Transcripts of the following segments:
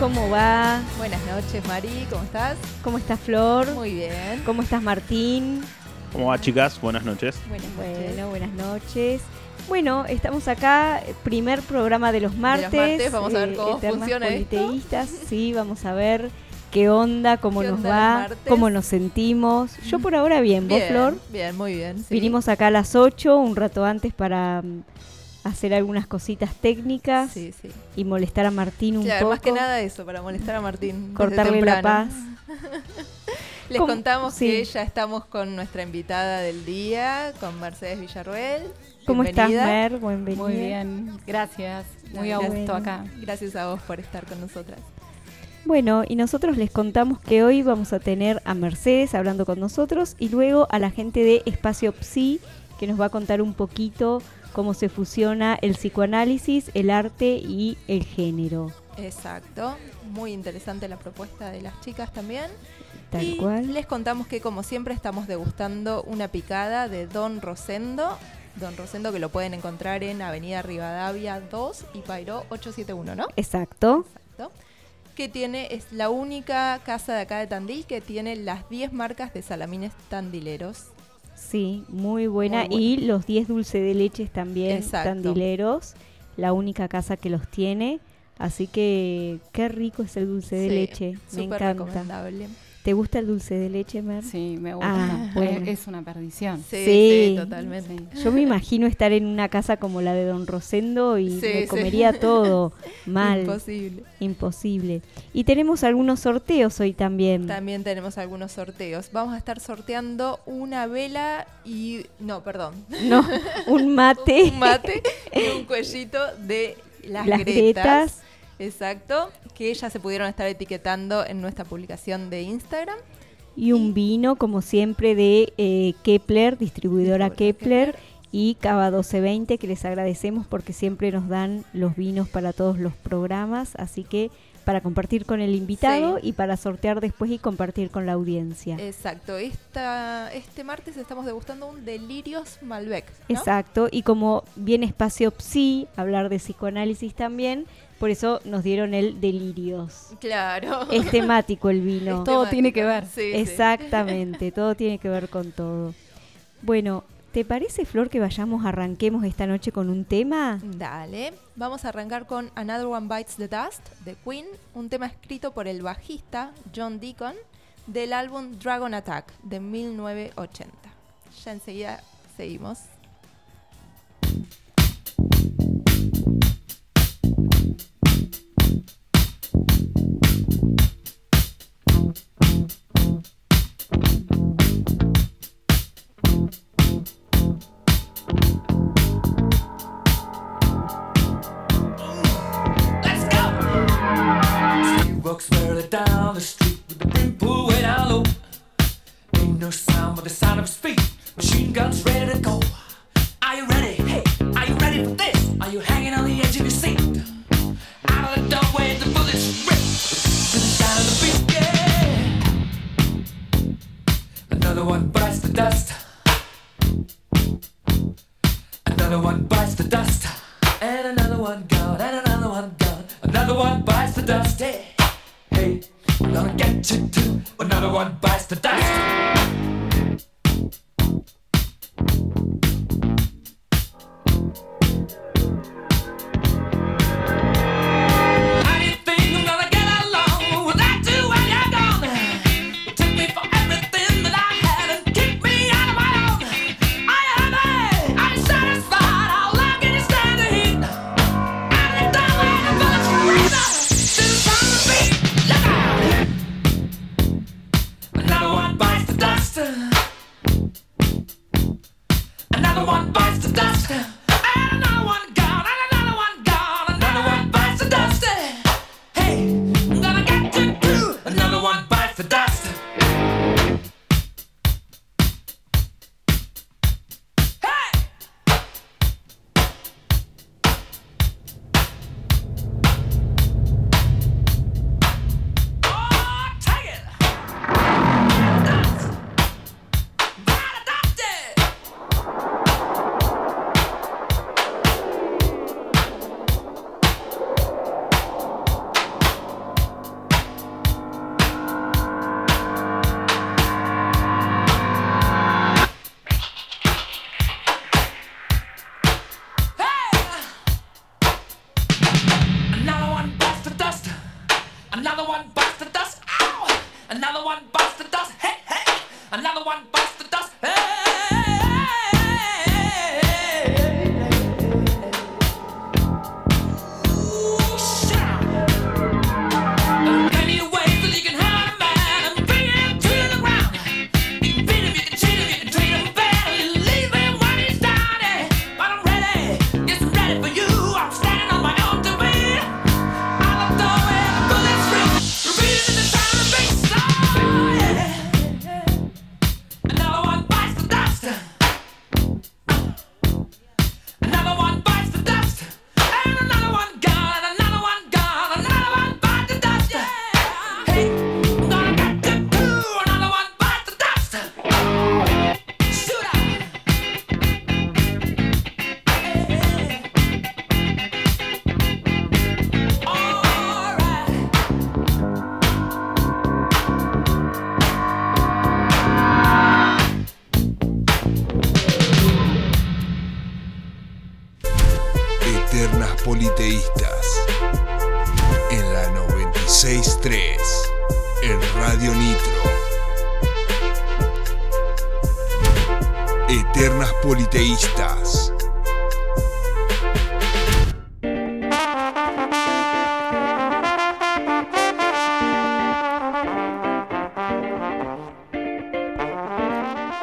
¿Cómo va? Buenas noches, Mari, ¿cómo estás? ¿Cómo está Flor? Muy bien. ¿Cómo estás, Martín? ¿Cómo va, chicas? Buenas noches. Buenas noches. Bueno, buenas noches. Bueno, estamos acá, primer programa de los martes. De los martes, vamos a ver cómo Eternas funciona esto. Sí, vamos a ver qué onda, cómo ¿Qué nos onda va, cómo nos sentimos. Yo por ahora bien, ¿vos, bien, Flor? Bien, muy bien. sí. Vinimos acá a las 8, un rato antes para hacer algunas cositas técnicas Sí, sí. y molestar a Martín un Claro, poco. más que nada eso, para molestar a Martín. cortarle la paz. Les ¿Cómo? contamos Sí. que ya estamos con nuestra invitada del día, con Mercedes Villarruel. ¿Cómo estás. Mer? Bienvenida. Muy bien, gracias. Muy a gusto acá. Gracias a vos por estar con nosotras. Bueno, y nosotros les contamos que hoy vamos a tener a Mercedes hablando con nosotros y luego a la gente de Espacio Psi que nos va a contar un poquito cómo se fusiona el psicoanálisis, el arte y el género. Exacto. Muy interesante la propuesta de las chicas también. Tal y cual. les contamos que como siempre estamos degustando una picada de Don Rosendo. Don Rosendo que lo pueden encontrar en Avenida Rivadavia 2 y Pairó 871, ¿no? Exacto. Exacto. Que tiene, es la única casa de acá de Tandil que tiene las 10 marcas de salamines tandileros. Sí, muy buena. Muy buena. Y los 10 dulce de leches también Exacto. tandileros. La única casa que los tiene. Así que qué rico es el dulce de leche. Me encanta. recomendable. ¿Te gusta el dulce de leche, Mer? Sí, me gusta. Ah, bueno. Es una perdición. Sí, Sí. sí, totalmente. Sí. Yo me imagino estar en una casa como la de Don Rosendo y Sí, me sí. comería todo mal, Imposible. imposible. Y tenemos algunos sorteos hoy también. También tenemos algunos sorteos. Vamos a estar sorteando una vela y... No, perdón. No, un mate, un mate y un cuellito de las, las gretas. gretas. Exacto, que ya se pudieron estar etiquetando en nuestra publicación de Instagram. y un vino, como siempre, de eh, Kepler, distribuidora Distribuidora Kepler, Kepler. y Cava 1220, que les agradecemos porque siempre nos dan los vinos para todos los programas. Así que para compartir con el invitado Sí. y para sortear después y compartir con la audiencia. Exacto, esta, este martes estamos degustando un Delirios Malbec. ¿no? Exacto, y como viene espacio psi, hablar de psicoanálisis también, por eso nos dieron el delirios. Claro. Es temático el vino. Es Todo temático. tiene que ver. Sí, sí. Exactamente, todo tiene que ver con todo. Bueno, ¿te parece, Flor, que vayamos, arranquemos esta noche con un tema? Dale, vamos a arrancar con Another One Bites the Dust de Queen, un tema escrito por el bajista John Deacon del álbum Dragon Attack de 1980. Ya enseguida seguimos. Down the street with the pulled way down low. Ain't no sound but the sound of his feet. Machine guns ready to go. Are you ready? Hey, are you ready for this? Politeístas.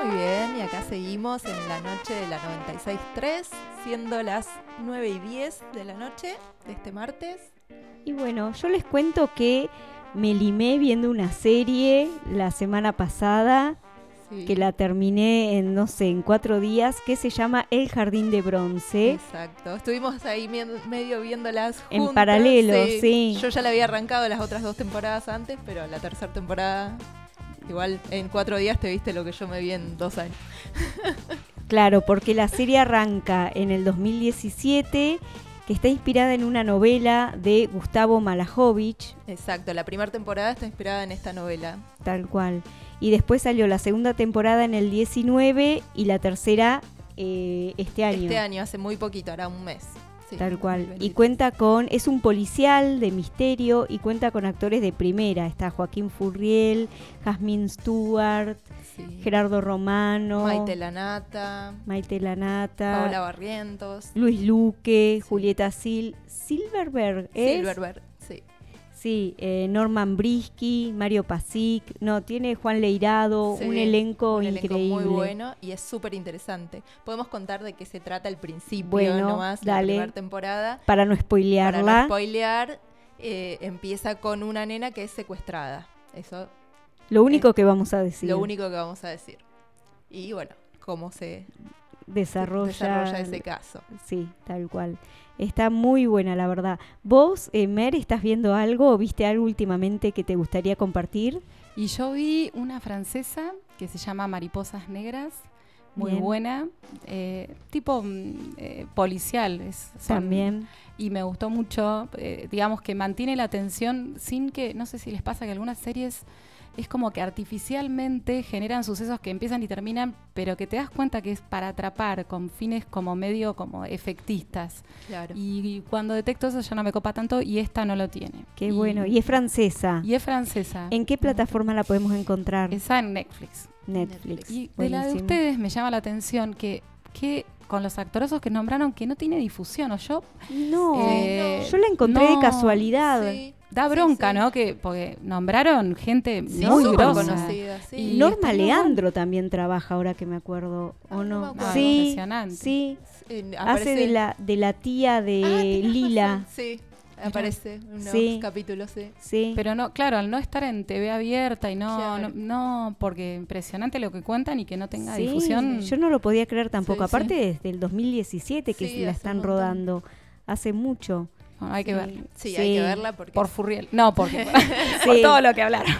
Muy bien, y acá seguimos en la noche de la 96.3, siendo las 9 y 10 de la noche de este martes. Y bueno, yo les cuento que me limé viendo una serie la semana pasada, Sí. que la terminé en, no sé, en cuatro días, que se llama El Jardín de Bronce. Exacto, estuvimos ahí medio viéndolas En juntas, paralelo, sí. Yo ya la había arrancado las otras dos temporadas antes, pero la tercera temporada, igual en cuatro días te viste lo que yo me vi en dos años. Claro, porque la serie arranca en el 2017, que está inspirada en una novela de Gustavo Malajovich, Exacto, la primera temporada está inspirada en esta novela. tal cual. Y después salió la segunda temporada en el 19 y la tercera eh, este año. Este año, hace muy poquito, hará un mes. Sí, Tal cual. Y 2023. cuenta con, es un policial de misterio y cuenta con actores de primera. Está Joaquín Furriel, Jasmine Stewart, Sí. Gerardo Romano, Maite Lanata, Maite Lanata, Paola Barrientos, Luis Luque, Julieta Sil, Silverberg, ¿es? Silverberg, sí. Eh, Norman Brisky, Mario Pasic, no, tiene Juan Leirado, Sí, un elenco un elenco increíble. muy bueno y es súper interesante. Podemos contar de qué se trata al principio Bueno, nomás, la dale. primera temporada. Para no Para spoilearla, no spoilear, eh, empieza con una nena que es secuestrada. Eso lo único que vamos a decir, lo único que vamos a decir. Y bueno, cómo se desarrolla, desarrolla ese caso. Sí, tal cual. Está muy buena, la verdad. ¿Vos, eh, Mer, estás viendo algo o viste algo últimamente que te gustaría compartir? Y yo vi una francesa que se llama Mariposas Negras, muy Bien. buena, eh, tipo mm, eh, policial. Es, son- También. Y me gustó mucho, eh, digamos que mantiene la atención sin que, no sé si les pasa que algunas series es como que artificialmente generan sucesos que empiezan y terminan, pero que te das cuenta que es para atrapar con fines como medio como efectistas. Claro. Y, y cuando detecto eso ya no me copa tanto y esta no lo tiene. Qué bueno. Y es francesa. y es francesa. ¿En qué plataforma la podemos encontrar? Esa en Netflix. Netflix. Y de la de ustedes me llama la atención que, que con los actorazos que nombraron que no tiene difusión, o yo No, Eh, yo la encontré de casualidad. Sí, da bronca, sí. ¿no? Que porque nombraron gente Sí, muy conocida, sí. Y Norma Leandro también trabaja ahora que me acuerdo, Ah, ¿o no me no? acuerdo. sí, Impresionante. sí. Eh, Hace aparece- de la, de la tía de Ah, Lila. razón, Sí, aparece en unos Sí. capítulos, sí. Sí. Pero no, claro, al no estar en TV abierta y no, Claro. no, no, porque impresionante lo que cuentan y que no tenga Sí, difusión. Yo no lo podía creer tampoco. Sí, sí. Aparte desde el 2017 que Sí, se la están rodando. Hace mucho. Bueno, hay que Sí. ver. Sí, hay que verla porque Por Furriel. No, porque Sí. por todo lo que hablaron.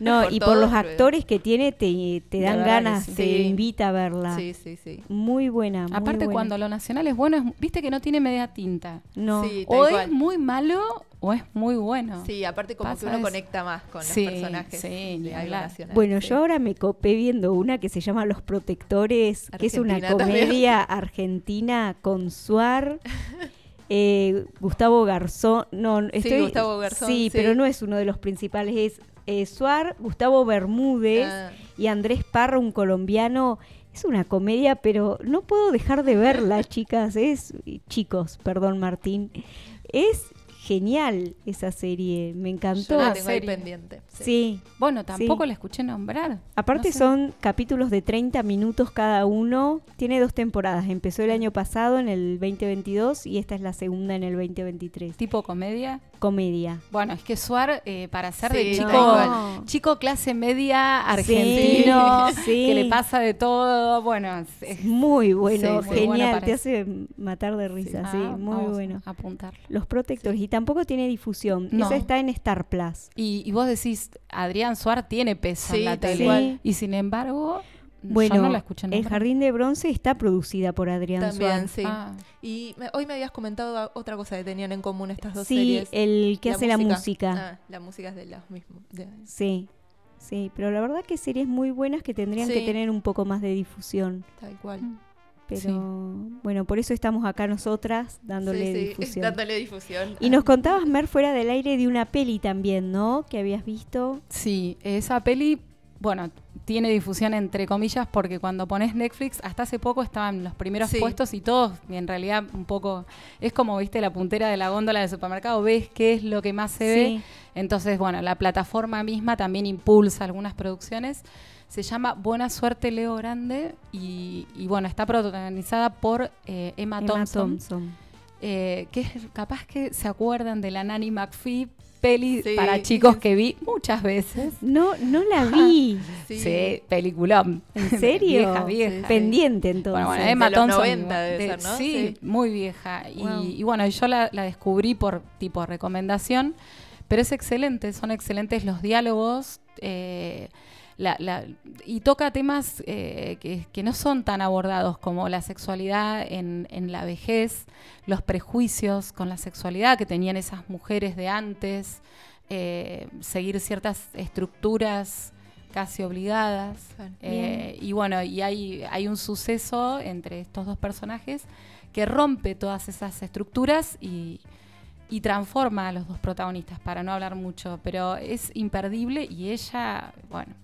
No, Por y por los pero- actores que tiene te, te dan ganas, sí. te Sí. invita a verla. Sí, sí, sí. Muy buena. muy Aparte, buena. cuando lo nacional es bueno, es- viste que no tiene media tinta. No. Sí, O es cual. muy malo o es muy bueno. Sí, aparte como Pasa que uno eso. conecta más con Sí, los personajes sí, de algo nacional. Bueno, sí. yo ahora me copé viendo una que se llama Los Protectores, que es una también. comedia argentina con Suar, eh, Gustavo Garzón. No, estoy, Gustavo Garzón, Sí, sí. pero no es uno de los principales, es eh, Suar, Gustavo Bermúdez Ah. y Andrés Parra, un colombiano. Es una comedia, pero no puedo dejar de verla, chicas. Es chicos, perdón, Martín. Es genial esa serie, me Yo encantó. la Ah, tengo ahí serie. pendiente. sí. Sí. Bueno, tampoco Sí. la escuché nombrar. Aparte No sé. son capítulos de 30 minutos cada uno. Tiene dos temporadas. Empezó el año pasado en el 2022 y esta es la segunda en el 2023. tipo comedia. Comedia. Bueno, es que Suar, eh, para ser Sí, de chico, chico clase media argentino, Sí, que le pasa de todo, bueno, es- es- Muy bueno, Sí, muy bueno genial. Te hace matar de risa, sí, Ah, muy vamos bueno. a apuntarlo. Los Protectores. Y tampoco tiene difusión. No. Esa está en Star Plus. Y, y vos decís, Adrián Suar tiene peso Sí, en la tal tele. cual. Y sin embargo, Bueno, yo no la escuché El. Jardín de Bronce está producida por Adrián También, sí. Ah, Y me- hoy me habías comentado otra cosa que tenían en común estas dos Sí, series. el que hace la música. Ah, la música es de los mismos. de- Sí, sí. Pero la verdad que series muy buenas que tendrían que Sí. tener un poco más de difusión. tal cual. Pero Sí. bueno, por eso estamos acá nosotras dándole Sí, sí, difusión. dándole difusión. Y nos contabas, Mer, fuera del aire de una peli también, ¿no? Que habías visto. Sí, esa peli, bueno, tiene difusión entre comillas porque cuando pones Netflix, hasta hace poco estaban los primeros Sí. puestos y todos, y en realidad un poco, es como, viste, la puntera de la góndola del supermercado, ves qué es lo que más se ve. Entonces, bueno, la plataforma misma también impulsa algunas producciones. Se llama Buena Suerte Leo Grande y, y, bueno, está protagonizada por eh, Emma, Emma Thompson, Thompson. eh, que es capaz que se acuerdan de la Nanny McPhee, peli Sí. para chicos que vi muchas veces. No, no la vi. Sí, peliculón. ¿En serio? vieja, vieja. Sí, sí. Pendiente entonces. Bueno, bueno, de Emma los Thompson. 90 debe ser, ¿no? Sí, Sí. muy vieja. Y, Wow. y bueno, yo la, la descubrí por tipo recomendación, pero es excelente, son excelentes los diálogos. eh, la- la- y toca temas eh, que, que no son tan abordados como la sexualidad en, en la vejez, los prejuicios con la sexualidad que tenían esas mujeres de antes, eh, seguir ciertas estructuras casi obligadas. Eh, y bueno, y hay, hay un suceso entre estos dos personajes que rompe todas esas estructuras y, y transforma a los dos protagonistas, para no hablar mucho, pero es imperdible y ella, bueno,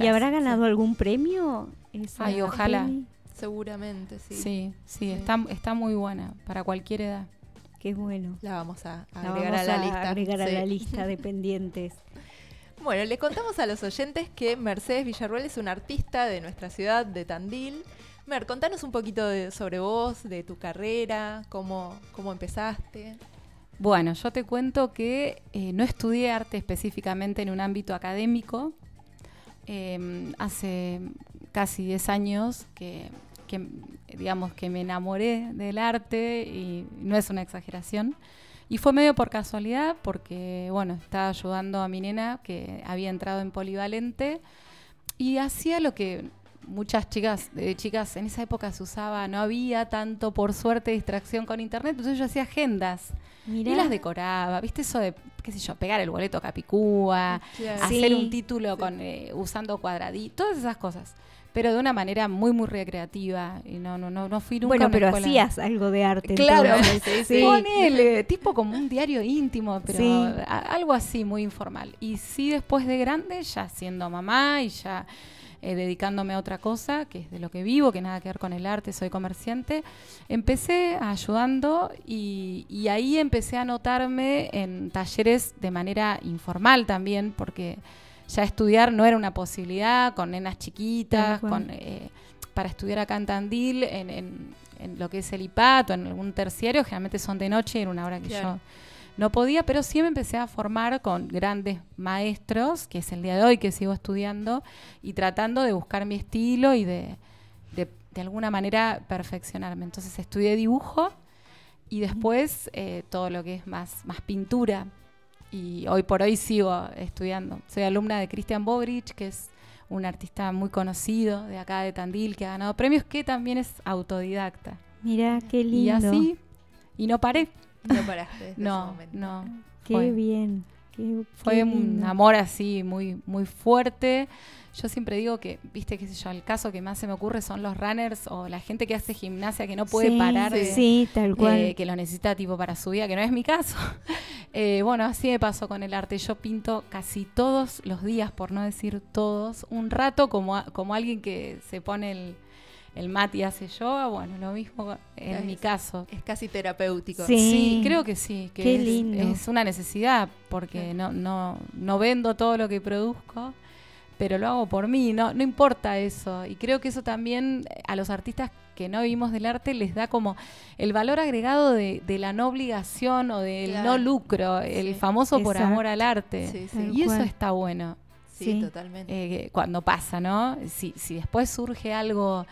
¿Y habrá ganado algún premio? esa Ay, ojalá. peli? Seguramente, sí. Sí, sí, Sí. Está, está muy buena para cualquier edad. Qué bueno. La vamos a La agregar vamos a la a lista. agregar a la lista de pendientes. Bueno, le contamos a los oyentes que Mercedes Villarruel es una artista de nuestra ciudad, de Tandil. Mer, contanos un poquito de- sobre vos, de tu carrera, cómo, cómo empezaste. Bueno, yo te cuento que eh, no estudié arte específicamente en un ámbito académico. Eh, hace casi 10 años que, que, digamos, que me enamoré del arte y no es una exageración. Y fue medio por casualidad porque, bueno, estaba ayudando a mi nena que había entrado en polivalente y hacía lo que muchas chicas, de chicas en esa época se usaba, no había tanto, por suerte, distracción con internet, entonces yo hacía agendas Mirá. y las decoraba, ¿viste? Eso de, qué sé yo, pegar el boleto a Capicúa, Claro. hacer Sí. un título con eh, usando cuadraditos, todas esas cosas. Pero de una manera muy, muy recreativa. Y no, no, no, no fui nunca a Bueno, una pero escuela. hacías algo de arte. Claro, sí, sí. Ponele, tipo como un diario íntimo, pero a- algo así, muy informal. Y sí, después de grande, ya siendo mamá y ya eh, dedicándome a otra cosa, que es de lo que vivo, que nada que ver con el arte, soy comerciante, empecé ayudando y, y ahí empecé a notarme en talleres de manera informal también, porque ya estudiar no era una posibilidad, con nenas chiquitas, con... eh, para estudiar acá en Tandil, en, en- en lo que es el IPAT o en algún terciario, generalmente son de noche, era una hora que Claro. yo no podía, pero sí me empecé a formar con grandes maestros, que es el día de hoy que sigo estudiando, y tratando de buscar mi estilo y de, de, de alguna manera perfeccionarme. Entonces estudié dibujo y después eh, todo lo que es más, más pintura. Y hoy por hoy sigo estudiando. Soy alumna de Christian Bogrich, que es un artista muy conocido de acá de Tandil, que ha ganado premios, que también es autodidacta. Mirá, qué lindo. Y así, y no paré. No paraste ese No, no. Qué fue- bien. Qué, Fue qué un lindo. amor así muy, muy fuerte. Yo siempre digo que, viste, qué sé yo, el caso que más se me ocurre son los runners o la gente que hace gimnasia que no puede Sí, parar de, Sí, tal cual. eh, que lo necesita tipo para su vida, que no es mi caso. Eh, bueno, así me pasó con el arte. Yo pinto casi todos los días, por no decir todos, un rato como, a- como alguien que se pone el, el mat y hace yoga. Bueno, lo mismo en Es- mi caso. Es casi terapéutico. Sí. Sí, creo que sí, que Qué es, lindo. es una necesidad porque no, no, no vendo todo lo que produzco, pero lo hago por mí, no, no importa eso. Y creo que eso también eh, a los artistas que no vivimos del arte les da como el valor agregado de, de la no obligación o del Claro. no lucro, el famoso por amor al arte. Sí, Tal sí. Y eso está bueno Sí, Sí. totalmente. eh, cuando pasa, ¿no? Si, si después surge algo,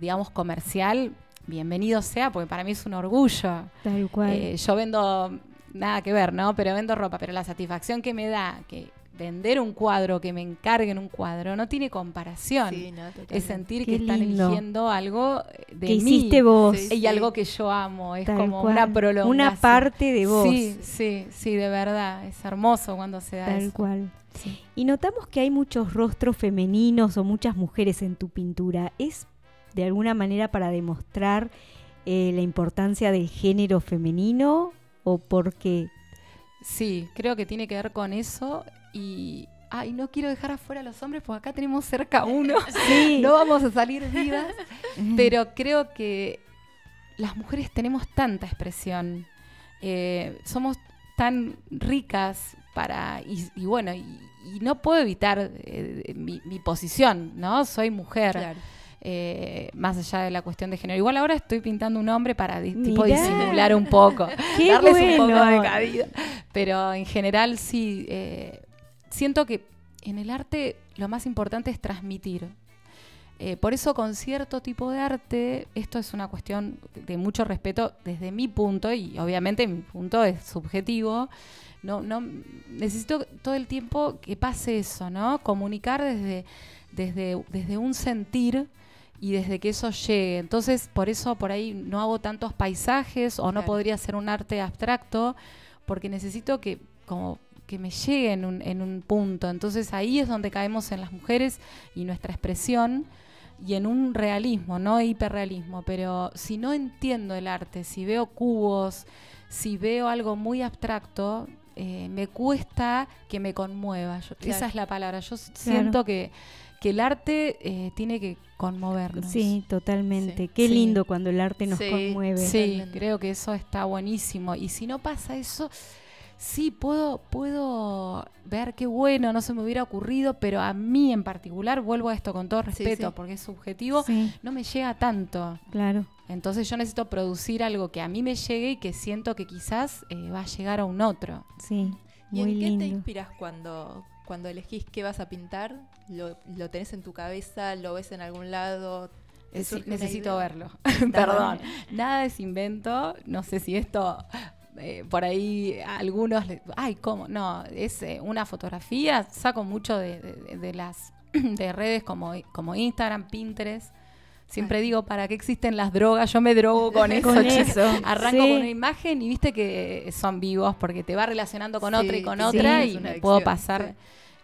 digamos, comercial, bienvenido sea, porque para mí es un orgullo. Tal cual. Eh, yo vendo, nada que ver, ¿no? Pero vendo ropa, pero la satisfacción que me da que vender un cuadro, que me encarguen un cuadro, no tiene comparación. Sí, no, totalmente. es sentir Qué que están eligiendo algo de que mí. hiciste vos. Sí. Y algo que yo amo, es Tal como cual. una prolongación. Una parte de vos. Sí, sí, sí, de verdad. Es hermoso cuando se da Tal eso. cual. Sí. Y notamos que hay muchos rostros femeninos o muchas mujeres en tu pintura. ¿Es de alguna manera para demostrar eh, la importancia del género femenino o por qué? Sí, creo que tiene que ver con eso y... Ay, no quiero dejar afuera a los hombres porque acá tenemos cerca uno. Sí. no vamos a salir vivas. Pero creo que las mujeres tenemos tanta expresión. Eh, somos tan ricas para... Y, y bueno, y, y no puedo evitar eh, mi, mi posición, ¿no? Soy mujer. Claro. Eh, más allá de la cuestión de género. Igual ahora estoy pintando un hombre para di- tipo disimular un poco, darles un poco de cabida. Pero en general sí, eh, siento que en el arte lo más importante es transmitir. Eh, por eso con cierto tipo de arte, esto es una cuestión de mucho respeto desde mi punto, y obviamente mi punto es subjetivo. No, no, necesito todo el tiempo que pase eso, ¿no? Comunicar desde, desde, desde un sentir y desde que eso llegue. Entonces, por eso por ahí no hago tantos paisajes o no Claro. podría ser un arte abstracto, porque necesito que como que me llegue en un, en un punto. Entonces ahí es donde caemos en las mujeres y nuestra expresión y en un realismo, no hiperrealismo. Pero si no entiendo el arte, si veo cubos, si veo algo muy abstracto, eh, me cuesta que me conmueva. Yo- Claro. Esa es la palabra. Yo siento que, que el arte eh, tiene que conmovernos. Sí, totalmente. Sí. Qué Sí. lindo cuando el arte nos Sí. conmueve. Sí, Totalmente. creo que eso está buenísimo. Y si no pasa eso, sí puedo, puedo ver qué bueno, no se me hubiera ocurrido, pero a mí en particular, vuelvo a esto con todo respeto, sí. porque es subjetivo, Sí, no me llega tanto. claro. Entonces yo necesito producir algo que a mí me llegue y que siento que quizás eh, va a llegar a un otro. Sí, ¿Y muy en qué te lindo. inspiras cuando, cuando elegís qué vas a pintar? ¿Lo, lo tenés en tu cabeza? ¿Lo ves en algún lado? ¿Te Eh, sí, surge una necesito verlo. Perdón. Nada es invento. No sé si esto eh, por ahí a algunos le- ay cómo no es eh, una fotografía saco mucho de, de- de las de redes como como Instagram Pinterest siempre digo para qué existen las drogas yo me drogo con eso Con eso, arranco sí. con una imagen y viste que son vivos porque te va relacionando con Sí, otra y con sí, otra y me puedo pasar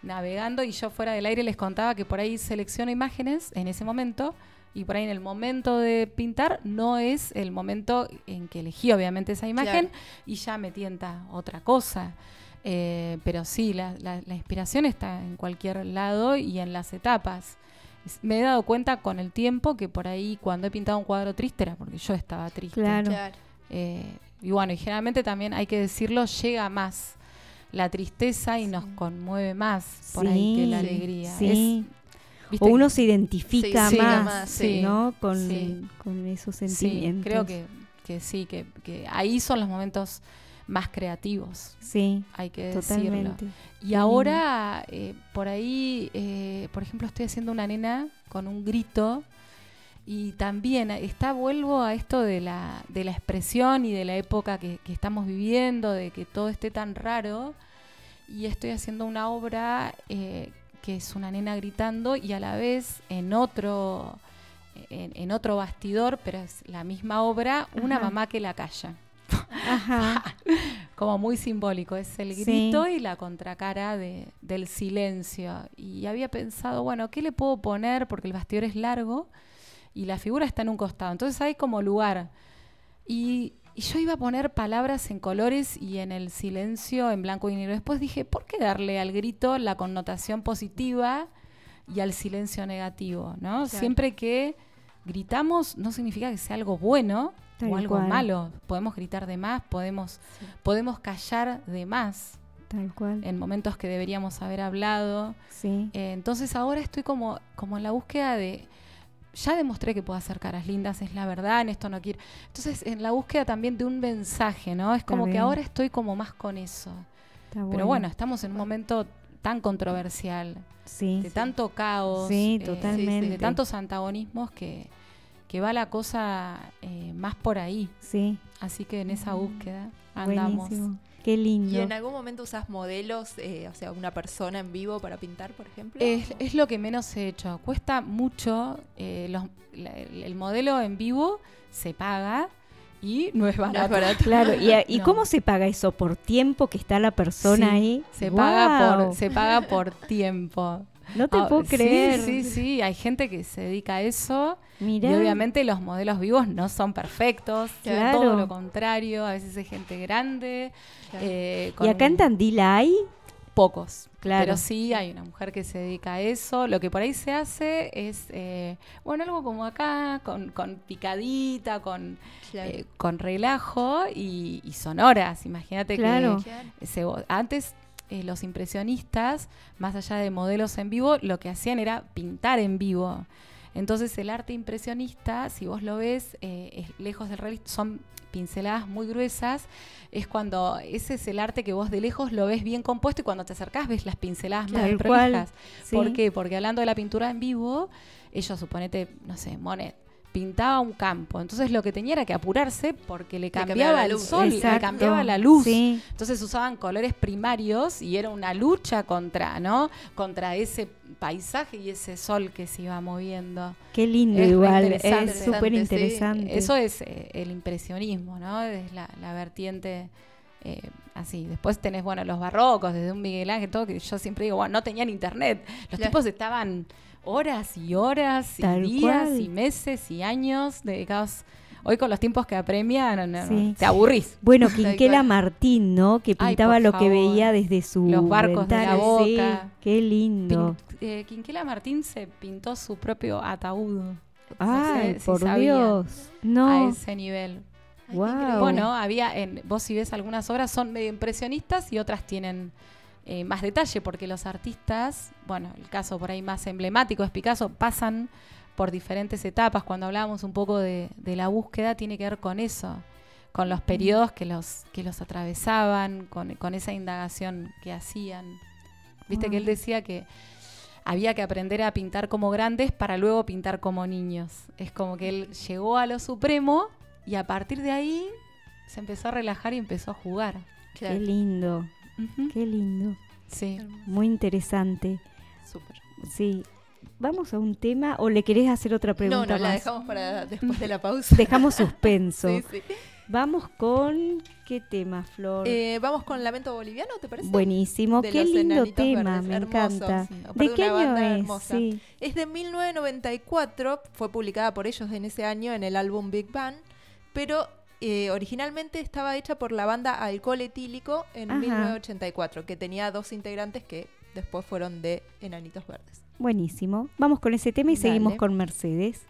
navegando y yo fuera del aire les contaba que por ahí selecciono imágenes en ese momento y por ahí en el momento de pintar no es el momento en que elegí obviamente esa imagen Claro. y ya me tienta otra cosa. Eh, pero sí, la, la- la inspiración está en cualquier lado y en las etapas. Me he dado cuenta con el tiempo que por ahí cuando he pintado un cuadro triste era porque yo estaba triste. Claro. Eh, y bueno, y generalmente también hay que decirlo, llega más la tristeza y Sí. nos conmueve más por ahí que la alegría. Sí. Es- ¿viste? o uno se identifica Sí, sí, más, más, sí. ¿no? Con, Sí. con esos Sí, sentimientos. creo que, que sí, que, que ahí son los momentos más creativos, Sí, hay que decirlo. Y ahora, eh, por ahí, eh, por ejemplo, estoy haciendo una nena con un grito y también está, vuelvo a esto de la, de la expresión y de la época que, que estamos viviendo, de que todo esté tan raro. Y estoy haciendo una obra eh, que es una nena gritando y a la vez en otro, en, en otro bastidor, pero es la misma obra, una Ajá. mamá que la calla Ajá. como muy simbólico. Es el Sí. grito y la contracara de, del silencio. Y había pensado, bueno, ¿qué le puedo poner? Porque el bastidor es largo y la figura está en un costado. Entonces hay como lugar. Y, Y yo iba a poner palabras en colores y en el silencio en blanco y negro. Después dije, ¿por qué darle al grito la connotación positiva y al silencio negativo? ¿no? Siempre que gritamos no significa que sea algo bueno Tal o algo cual. malo. Podemos gritar de más, podemos, podemos callar de más Tal cual. en momentos que deberíamos haber hablado. Sí. Eh, entonces ahora estoy como, como en la búsqueda de. Ya demostré que puedo hacer caras lindas, es la verdad, en esto no quiero. Entonces, en la búsqueda también de un mensaje, ¿no? Es como que ahora estoy como más con eso. Está Pero bueno, estamos en un momento tan controversial, Sí. de tanto caos, Sí, eh, totalmente. de tantos antagonismos que, que va la cosa eh, más por ahí. Sí. Así que en esa búsqueda andamos. Buenísimo. Qué lindo. ¿Y en algún momento usas modelos, eh, o sea, una persona en vivo para pintar, por ejemplo? Es, es lo que menos he hecho. Cuesta mucho. eh, los- la- el, el modelo en vivo se paga y no es barato. Claro, ¿y, a- y No. cómo se paga eso? ¿Por tiempo que está la persona Sí, ahí? Se paga, por, se paga por tiempo. No te Ah, puedo sí, creer. Sí, sí, hay gente que se dedica a eso. Mirá. Y obviamente los modelos vivos no son perfectos. Claro. Todo lo contrario. A veces hay gente grande. Claro. eh, ¿Y acá en Tandil hay? pocos. Claro. Pero sí hay una mujer que se dedica a eso. Lo que por ahí se hace es, eh, bueno, algo como acá, con, con picadita, con, Claro. eh, con relajo y, y sonoras. Imagínate que se- antes eh, los impresionistas, más allá de modelos en vivo, lo que hacían era pintar en vivo. Entonces el arte impresionista, si vos lo ves, eh, es lejos del realismo, son pinceladas muy gruesas. Es cuando ese es el arte que vos de lejos lo ves bien compuesto y cuando te acercás ves las pinceladas más prolijas. Sí. ¿Por qué? Porque hablando de la pintura en vivo, ellos, suponete, no sé, Monet, pintaba un campo. Entonces lo que tenía era que apurarse porque le cambiaba el luz. sol, le cambiaba la luz. Sí. Entonces usaban colores primarios y era una lucha contra, ¿no? Contra ese paisaje y ese sol que se iba moviendo. Qué lindo Es igual. Es súper interesante. Eso es eh, el impresionismo, ¿no? Es la, la vertiente eh, así. Después tenés, bueno, los barrocos, desde un Miguel Ángel, todo que yo siempre digo, bueno, no tenían internet. Los Claro. tipos estaban horas y horas y Tal días cual. y meses y años dedicados. Hoy con los tiempos que apremian, no, no, Sí. te aburrís. Bueno, Quinquela. Martín, ¿no? Que pintaba lo que veía desde su Los barcos de la. Sí, boca. qué lindo. Pin- eh, Quinquela Martín se pintó su propio ataúd Ay, sí por. Dios. a No. ese nivel. Ay, increíble. Bueno, había en vos si ves algunas obras son medio impresionistas y otras tienen eh, más detalle porque los artistas, bueno, el caso por ahí más emblemático es Picasso, pasan por diferentes etapas. Cuando hablábamos un poco de, de la búsqueda tiene que ver con eso, con los periodos que los que los atravesaban, con, con esa indagación que hacían. Viste que él decía que había que aprender a pintar como grandes para luego pintar como niños. Es como que él llegó a lo supremo y a partir de ahí se empezó a relajar y empezó a jugar. Qué Claro. Qué lindo. Sí. Muy interesante. Súper. Sí. Vamos a un tema o le querés hacer otra pregunta No, no, la dejamos para después de la pausa. Dejamos suspenso. Sí, sí. Vamos con qué tema, Flor. Eh, Vamos con Lamento Boliviano, ¿te parece? Buenísimo, de qué lindo tema, Verdes, me hermoso, encanta. sí. ¿De qué año es? hermosa. Sí. Es de 1994, fue publicada por ellos en ese año en el álbum Big Bang, pero eh, originalmente estaba hecha por la banda Alcohol Etílico en Ajá. 1984, que tenía dos integrantes que después fueron de Enanitos Verdes. Buenísimo. Vamos con ese tema y Dale. seguimos con Mercedes.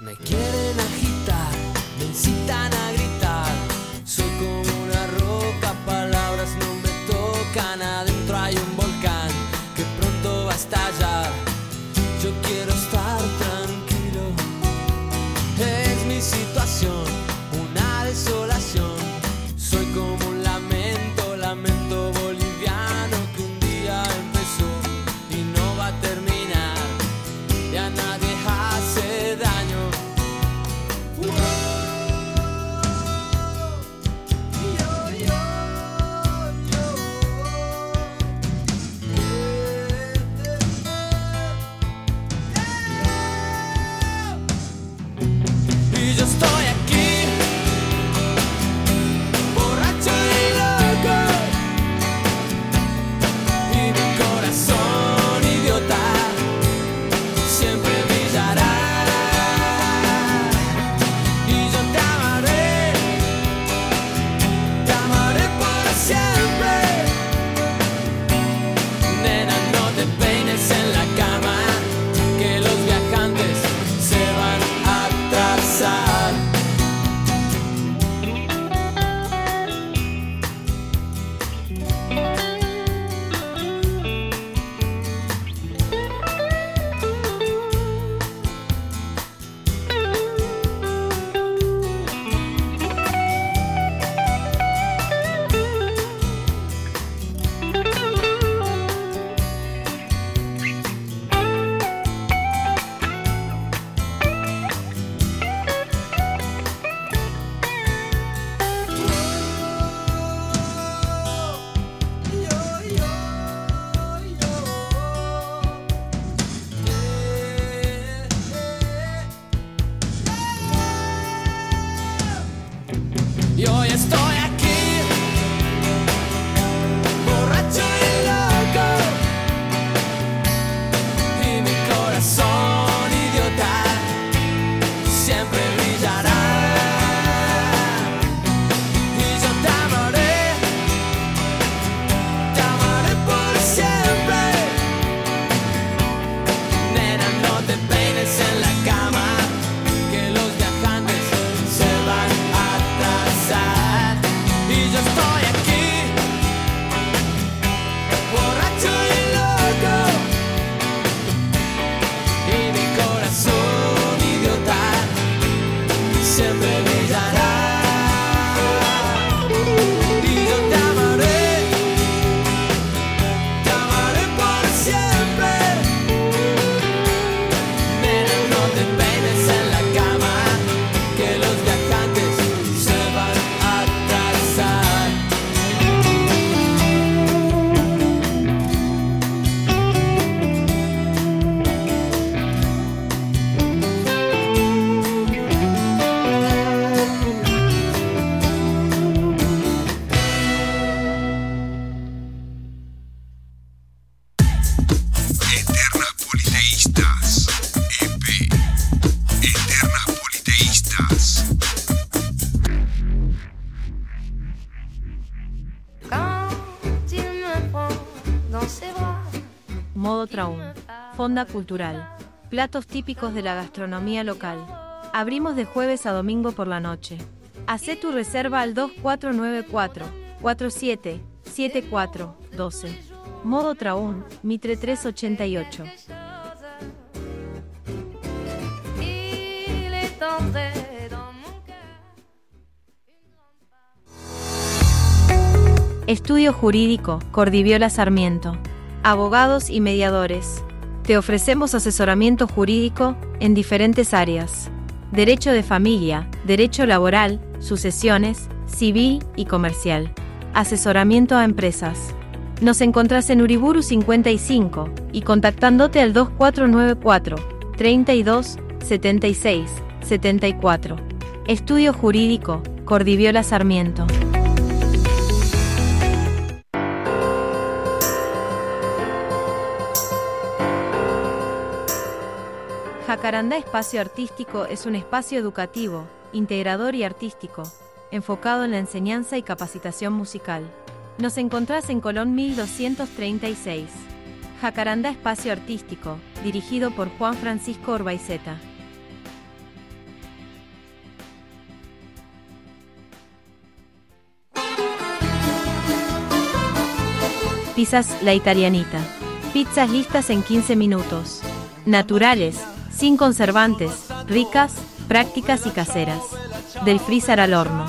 Me quieren agitar, incitan a Traún. Fonda Cultural. Platos típicos de la gastronomía local. Abrimos de jueves a domingo por la noche. Hacé tu reserva al 2494 47 74 12. Modo Traún, Mitre 388. Il est entré dans mon cœur. Estudio Jurídico, Cordiviola Sarmiento. Abogados y mediadores. Te ofrecemos asesoramiento jurídico en diferentes áreas. Derecho de familia, derecho laboral, sucesiones, civil y comercial. Asesoramiento a empresas. Nos encontrás en Uriburu 55 y contactándote al 2494 32 76 74. Estudio Jurídico, Cordiviola Sarmiento. Jacarandá Espacio Artístico es un espacio educativo, integrador y artístico, enfocado en la enseñanza y capacitación musical. Nos encontrás en Colón 1236. Jacarandá Espacio Artístico, dirigido por Juan Francisco Orbaizeta. Pizzas La Italianita. Pizzas listas en 15 minutos. Naturales, sin conservantes, ricas, prácticas y caseras. Del freezer al horno.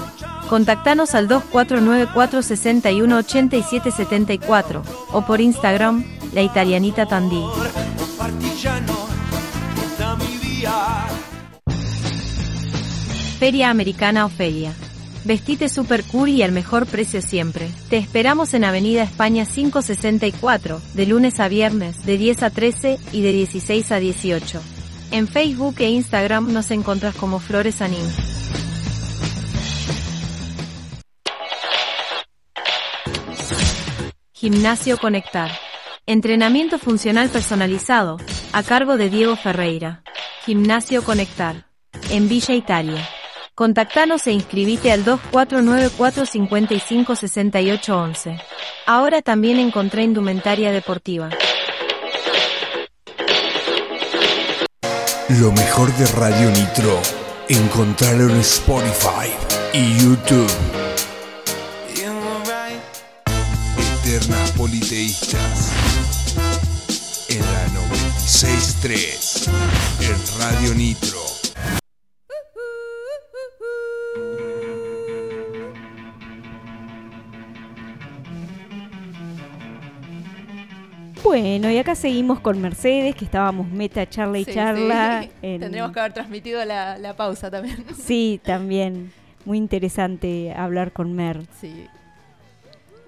Contactanos al 2494 61 87 74 o por Instagram La Italianita Tandil. Feria Americana Ofelia. Vestite super cool y al mejor precio siempre. Te esperamos en Avenida España 564, de lunes a viernes, de 10 a 13 y de 16 a 18. En Facebook e Instagram nos encontrás como Flores Anim. Gimnasio Conectar. Entrenamiento funcional personalizado, a cargo de Diego Ferreira. Gimnasio Conectar. En Villa Italia. Contactanos e inscribite al 2494 55 68 11. Ahora también encontré indumentaria deportiva. Lo mejor de Radio Nitro, encontrarlo en Spotify y YouTube. Eternas Politeístas. En la 96.3. En Radio Nitro. Bueno, y acá seguimos con Mercedes, que estábamos meta charla y Sí, charla. sí. en- Tendríamos que haber transmitido la, la pausa también. Sí, también. Muy interesante hablar con Mer. Sí.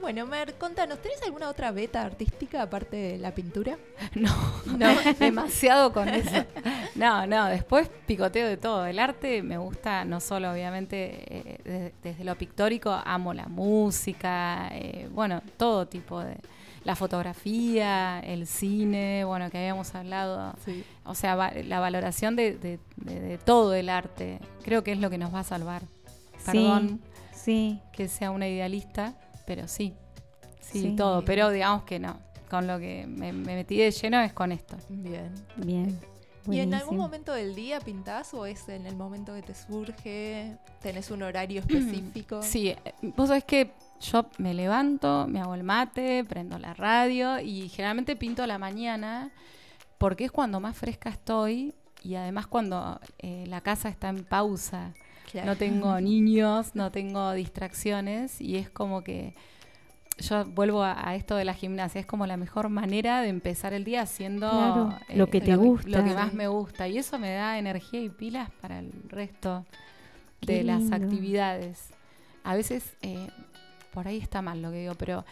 Bueno, Mer, contanos, ¿tenés alguna otra beta artística aparte de la pintura? No, No. demasiado con eso. No, no, después picoteo de todo. El arte me gusta no solo, obviamente, eh, de- desde lo pictórico, amo la música, eh, bueno, todo tipo de... La fotografía, el cine, bueno, que habíamos hablado. Sí. O sea, va- la valoración de, de- de- de todo el arte, creo que es lo que nos va a salvar. Perdón Sí, que sea una idealista, pero sí, sí, Sí. todo. Pero digamos que no. Con lo que me, me metí de lleno es con esto. Bien. bien. ¿Y en algún Buenísimo. momento del día pintás o es en el momento que te surge? ¿Tenés un horario específico? Sí, eh, vos sabés que yo me levanto, me hago el mate, prendo la radio y generalmente pinto a la mañana porque es cuando más fresca estoy y además cuando eh, la casa está en pausa. Claro. No tengo niños, no tengo distracciones y es como que yo vuelvo a, a esto de la gimnasia, es como la mejor manera de empezar el día haciendo eh, lo que te lo gusta. lo que más me gusta y eso me da energía y pilas para el resto Qué de las actividades. A veces eh, por ahí está mal lo que digo, pero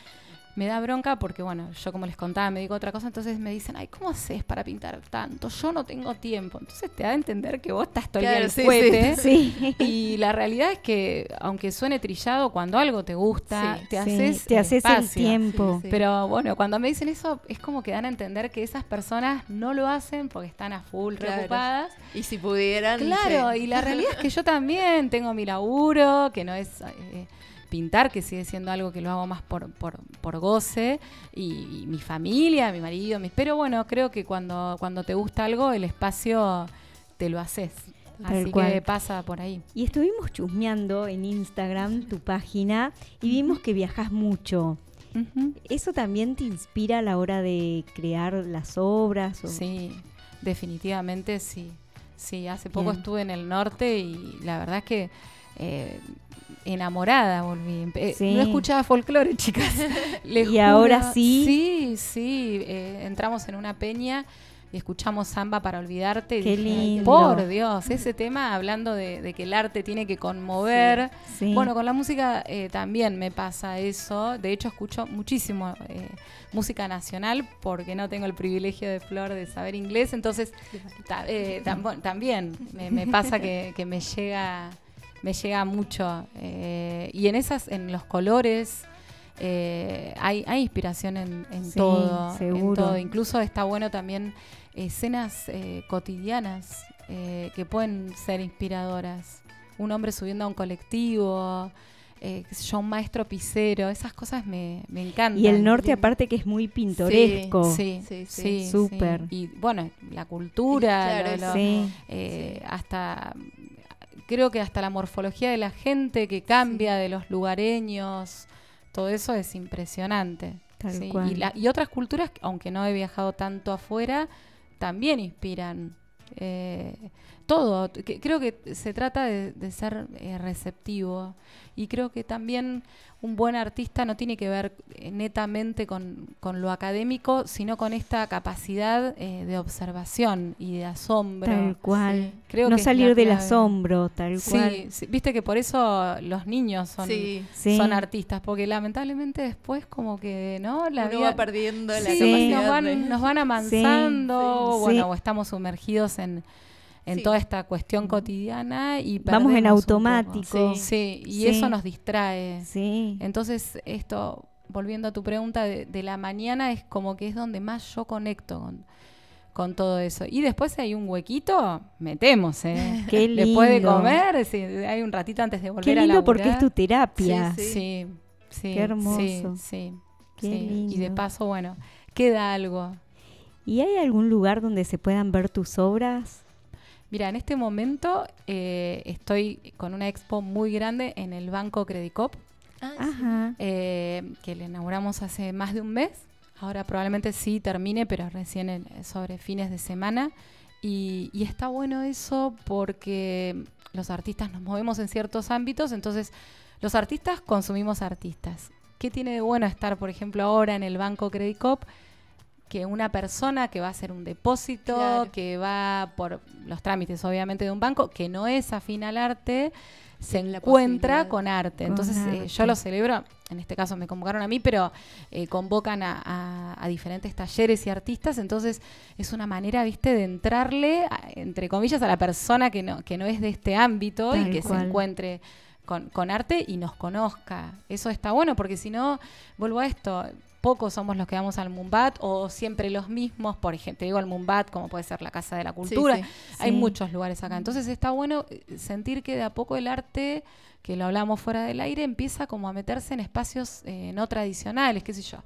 me da bronca porque, bueno, yo como les contaba, me digo otra cosa, entonces me dicen, ay, ¿cómo haces para pintar tanto? Yo no tengo tiempo. Entonces te da a entender que vos estás todo Claro, el sí, cohete. Sí. Y la realidad es que, aunque suene trillado, cuando algo te gusta, te haces, te haces el tiempo. Sí, sí. Pero bueno, cuando me dicen eso, es como que dan a entender que esas personas no lo hacen porque están a full Claro. preocupadas. Y si pudieran... Claro, y la realidad es que yo también tengo mi laburo, que no es... eh, pintar, que sigue siendo algo que lo hago más por, por, por goce, y, y mi familia, mi marido, mis, pero bueno, creo que cuando, cuando te gusta algo, el espacio te lo haces. Tal Así cual. que pasa por ahí. Y estuvimos chusmeando en Instagram tu página y vimos que viajas mucho. ¿Eso también te inspira a la hora de crear las obras? o- Sí, definitivamente sí. Sí, hace poco Bien. estuve en el norte y la verdad es que eh, enamorada volví. Eh, Sí. No escuchaba folclore, chicas. Y ahora sí. Sí, sí. eh, entramos en una peña y escuchamos samba para olvidarte. Qué dije, lindo. Por Dios, ese tema hablando de, de que el arte tiene que conmover. Sí. Bueno, con la música eh, también me pasa eso. De hecho, escucho muchísimo eh, música nacional porque no tengo el privilegio de Flor de saber inglés. Entonces, ta- eh, tam- también me, me pasa que, que me llega me llega mucho. eh, y en esas, en los colores, eh, hay, hay inspiración en, en Sí, todo. en seguro. todo. Incluso está bueno también escenas eh, cotidianas eh, que pueden ser inspiradoras. Un hombre subiendo a un colectivo, eh, yo, un maestro pisero, esas cosas me, me encantan. Y el norte aparte que es muy pintoresco. Sí, Sí, sí, sí. sí, Súper. Y bueno, la cultura, Claro, lo- lo- Sí. eh, hasta creo que hasta la morfología de la gente que cambia de los lugareños, todo eso es impresionante. Tal Sí, cual. Y, la- y otras culturas, aunque no he viajado tanto afuera, también inspiran. eh, todo, que- creo que se trata de, de ser eh, receptivo y creo que también un buen artista no tiene que ver eh, netamente con, con lo académico, sino con esta capacidad eh, de observación y de asombro. Tal cual. Creo no que salir del asombro, tal cual. Sí, sí, viste que por eso los niños son, Sí. Sí. son artistas, porque lamentablemente después como que, ¿no? La Uno vida- va perdiendo la Sí, capacidad nos van, de- nos van amansando, Sí. bueno, Sí. o estamos sumergidos en, en Sí. toda esta cuestión cotidiana y Vamos en automático. Sí. Sí, y Sí. eso nos distrae. Sí. Entonces, esto, volviendo a tu pregunta de, de la mañana, es como que es donde más yo conecto con, con todo eso. Y después si hay un huequito, metemos, ¿eh? Qué lindo. Después de comer, si hay un ratito antes de volver Qué a lindo porque es tu terapia. Sí, Sí. Qué hermoso. Sí, sí, Qué sí. Y de paso, bueno, queda algo. ¿Y hay algún lugar donde se puedan ver tus obras? Mira, en este momento eh, estoy con una expo muy grande en el Banco Credicop, Ah. Ajá. eh, que le inauguramos hace más de un mes. Ahora probablemente sí termine, pero recién en- sobre fines de semana. Y, y está bueno eso porque los artistas nos movemos en ciertos ámbitos, entonces los artistas consumimos artistas. ¿Qué tiene de bueno estar, por ejemplo, ahora en el Banco Credicop? Que una persona que va a hacer un depósito, Claro. que va por los trámites obviamente de un banco, que no es afín al arte, se la encuentra con arte. Con Entonces eh, yo lo celebro, en este caso me convocaron a mí, pero eh, convocan a, a- a diferentes talleres y artistas, entonces es una manera, viste, de entrarle, a- entre comillas, a la persona que no, que no es de este ámbito Tal y que cual. se encuentre con, con arte y nos conozca. Eso está bueno, porque si no, vuelvo a esto, pocos somos los que vamos al Mumbat o siempre los mismos, por ejemplo, te digo al Mumbat, como puede ser la Casa de la Cultura, sí. hay Sí. muchos lugares acá. Entonces está bueno eh, sentir que de a poco el arte, que lo hablamos fuera del aire, empieza como a meterse en espacios eh, no tradicionales, qué sé yo.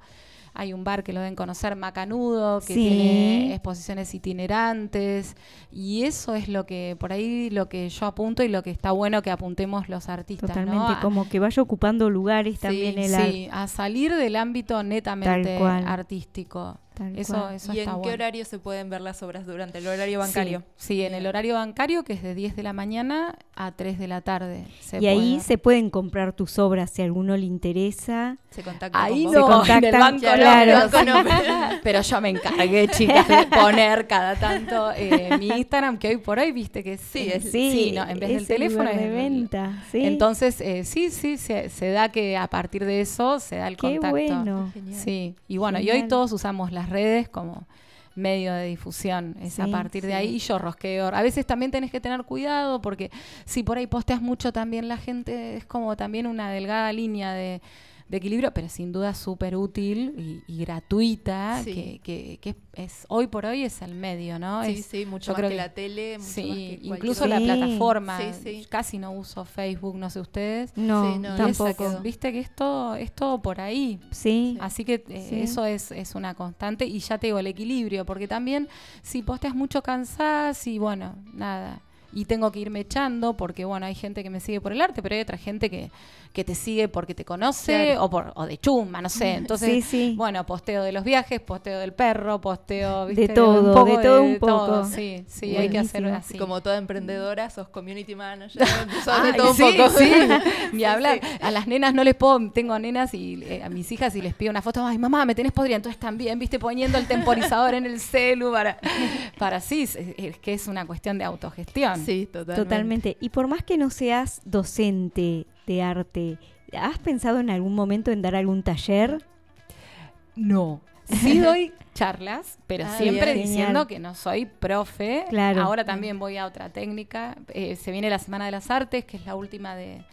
Hay un bar que lo deben conocer, Macanudo, que Sí. tiene exposiciones itinerantes. Y eso es lo que, por ahí, lo que yo apunto y lo que está bueno que apuntemos los artistas. ¿no? Totalmente, A- como que vaya ocupando lugares también el arte. sí, a salir del ámbito netamente artístico. Tal Eso, cual. eso ¿Y en qué bueno. horario se pueden ver las obras durante el horario bancario? Sí, sí, en el horario bancario, que es de 10 de la mañana a 3 de la tarde. se Y ahí ver. se pueden comprar tus obras si a alguno le interesa. Se contacta Ahí con Se vos. no, contactan, en el banco Claro, el banco no, pero- yo me encargué, chicas, de poner cada tanto eh, mi Instagram, que hoy por hoy, viste que Sí, es- Sí, no, en vez es del el teléfono es de el- venta. Sí. Entonces, eh, sí, sí, se, se da que a partir de eso se da el Qué contacto. bueno. Genial. Sí, y bueno, y Genial. hoy todos usamos las redes como medio de difusión, es a Sí, partir de ahí y yo rosqueo. A veces también tenés que tener cuidado porque si por ahí posteas mucho también la gente es como también una delgada línea de, de equilibrio, pero sin duda súper útil y, y gratuita, Sí. que, que- que es hoy por hoy es el medio, ¿no? Sí, Es- sí, mucho más creo que que- la tele, mucho Sí, más que incluso la plataforma. Sí, sí. Casi no uso Facebook, no sé ustedes. No, Sí, no, tampoco. que- Viste que esto es todo por ahí. Sí, Así que eh, Sí. eso es, es una constante y ya te digo el equilibrio, porque también si posteas mucho cansás y bueno, nada. Y tengo que irme echando porque bueno, hay gente que me sigue por el arte, pero hay otra gente que, que te sigue porque te conoce Claro. o, por, o de chumba, no sé. Entonces, Sí, sí. bueno, posteo de los viajes, posteo del perro, posteo De ¿viste? todo, un poco de todo un poco. todo, Sí, sí, hay que hacer así. Como toda emprendedora, sos community manager, sos de todo un poco. sí, ni hablar. A las nenas no les puedo, tengo nenas y eh, a mis hijas y les pido una foto, ay mamá, me tenés podrida, entonces también, viste, poniendo el temporizador en el celu para, para sí, es, es que es una cuestión de autogestión. Sí, totalmente. totalmente. Y por más que no seas docente de arte, ¿has pensado en algún momento en dar algún taller? No. Sí doy charlas, pero Ah, siempre bien. diciendo Genial. que no soy profe. Claro. Ahora también voy a otra técnica. Eh, se viene la Semana de las Artes, que es la última de,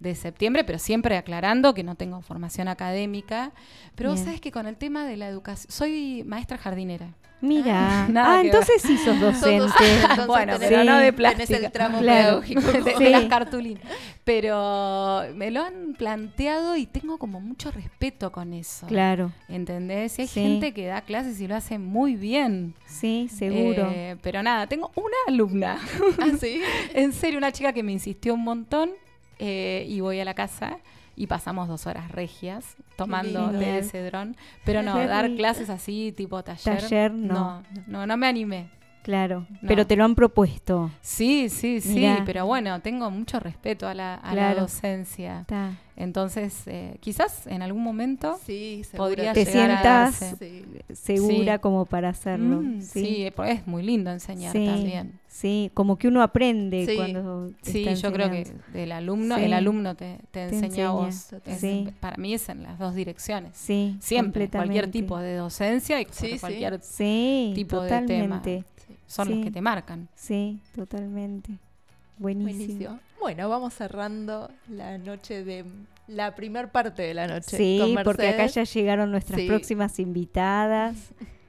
de septiembre, pero siempre aclarando que no tengo formación académica. Pero vos sabés que con el tema de la educación, soy maestra jardinera. Mira, Nada ah, que entonces sí sos Sos docente. docente, entonces Bueno, tenés- pero no de tenés plástica. el tramo Claro. pedagógico. de, de Sí. las cartulinas. Pero me lo han planteado y tengo como mucho respeto con eso. Claro, ¿Entendés? Y hay Sí. gente que da clases y lo hace muy bien. sí, seguro. Eh, pero nada, tengo una alumna. Ah, sí. en serio, una chica que me insistió un montón. Eh, y voy a la casa y pasamos dos horas regias tomando té de cedrón. Pero no, dar clases así, tipo taller. Taller, no. no. No, no me animé. Claro, No. pero te lo han propuesto. Sí, sí, sí, Mirá. pero bueno, tengo mucho respeto a la, a docencia. Entonces, eh, quizás en algún momento Sí, podría Te a sientas darse. Sí. segura Sí. como para hacerlo. Mm, sí. sí, es muy lindo enseñar Sí, también. sí, como que uno aprende Sí. cuando Sí, está yo creo que del alumno, Sí. el alumno te, te enseña, enseña, a vos. Es- sí. Para mí es en las dos direcciones. Sí, Siempre, cualquier tipo de docencia y cualquier Sí, tipo de tema. Son Sí. los que te marcan. Sí, totalmente. Buenísimo. Buenísimo. Bueno, vamos cerrando la noche de la primer parte de la noche. Sí, con porque acá ya llegaron nuestras Sí. próximas invitadas.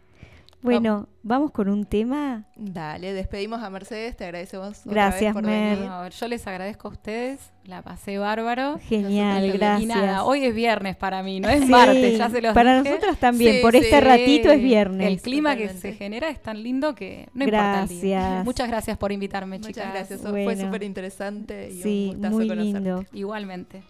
Bueno, vamos con un tema. Dale, despedimos a Mercedes, te agradecemos otra Gracias, vez por Mer. venir. No, yo les agradezco a ustedes, la pasé bárbaro. Genial, Nosotros gracias. Y nada, hoy es viernes para mí, no es Sí, martes, ya se los Para dije. nosotros también, Sí, por este ratito es viernes. El clima que se genera es tan lindo que no importa el día. Gracias. Muchas gracias por invitarme, Muchas chicas. gracias, fue Bueno. súper interesante y Sí, un gustazo muy conocerte. lindo. Igualmente.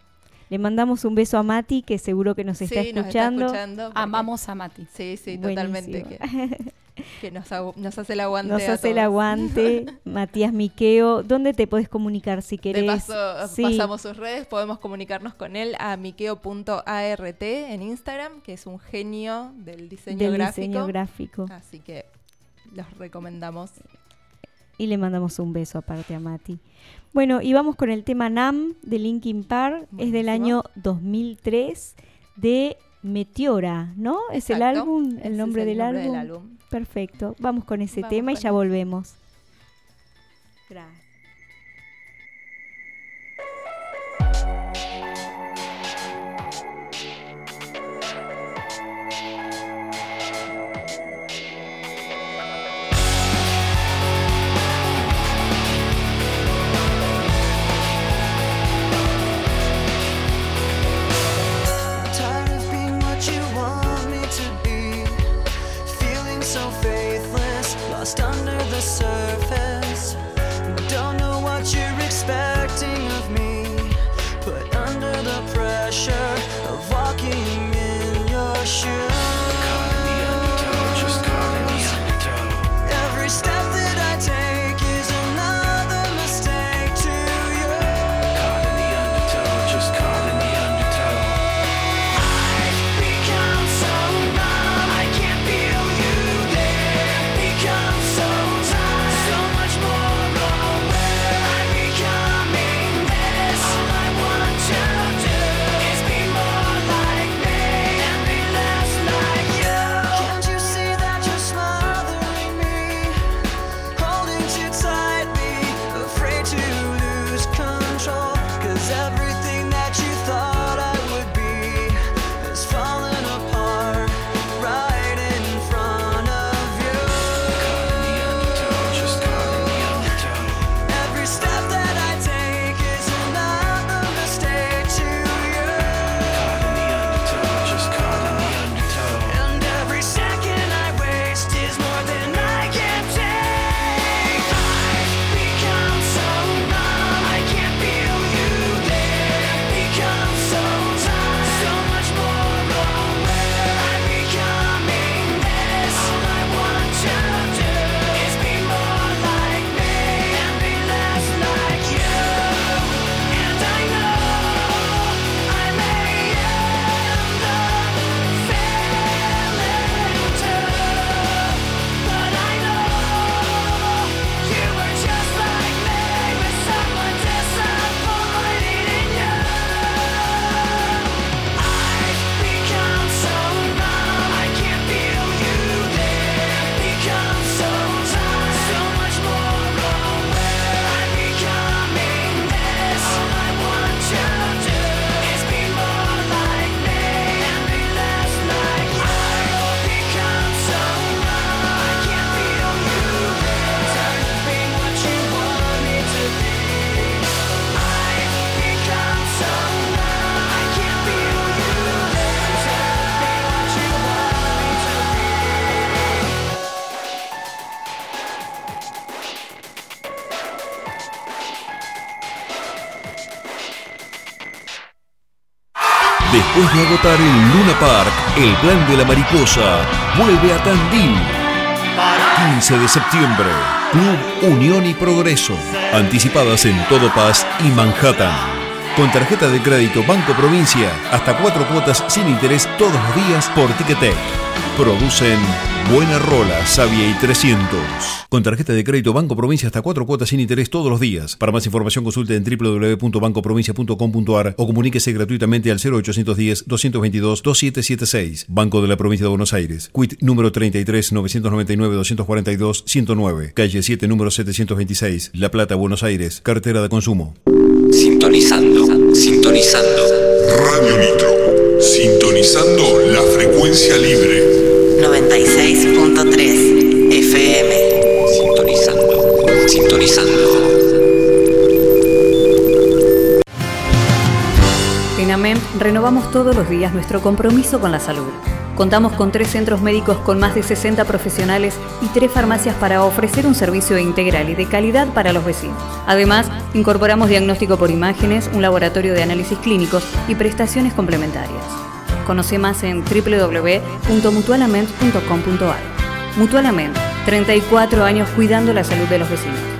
Le mandamos un beso a Mati, que seguro que nos Sí, está nos está escuchando. Amamos a Mati. Sí, sí, Buenísimo. totalmente. Que, que nos, hace el aguante. Nos a hace el aguante. Matías Miqueo, ¿dónde te podés comunicar si querés? De paso, Sí, pasamos sus redes, podemos comunicarnos con él a miqueo.art en Instagram, que es un genio del diseño del gráfico. diseño gráfico. Así que los recomendamos. Y le mandamos un beso aparte a Mati. Bueno, y vamos con el tema Nam de Linkin Park. Es del año 2003 de Meteora, ¿no? Es el álbum, el nombre, del, nombre álbum. del álbum. Perfecto. Vamos con ese Vamos tema y ya volvemos. Gracias. El Luna Park, el plan de la mariposa vuelve a Tandil. 15 de septiembre, Club Unión y Progreso. Anticipadas en Todo Paz y Manhattan. Con tarjeta de crédito Banco Provincia, hasta cuatro cuotas sin interés todos los días por Ticketek. Producen Buena Rola, Sabia y 300. Con tarjeta de crédito Banco Provincia hasta cuatro cuotas sin interés todos los días. Para más información consulte en www.bancoprovincia.com.ar o comuníquese gratuitamente al 0810 222 2776. Banco de la Provincia de Buenos Aires. Quit número 33 999 242 109. Calle 7 número 726. La Plata, Buenos Aires. Cartera de consumo. Sintonizando, sintonizando. Radio Nitro. Sintonizando la frecuencia libre. 96.3 FM. Sintonizando, sintonizando. En AMEM renovamos todos los días nuestro compromiso con la salud. Contamos con tres centros médicos con más de 60 profesionales y tres farmacias para ofrecer un servicio integral y de calidad para los vecinos. Además, incorporamos diagnóstico por imágenes, un laboratorio de análisis clínicos y prestaciones complementarias. Conoce más en www.mutualament.com.ar. Mutualament, 34 años cuidando la salud de los vecinos.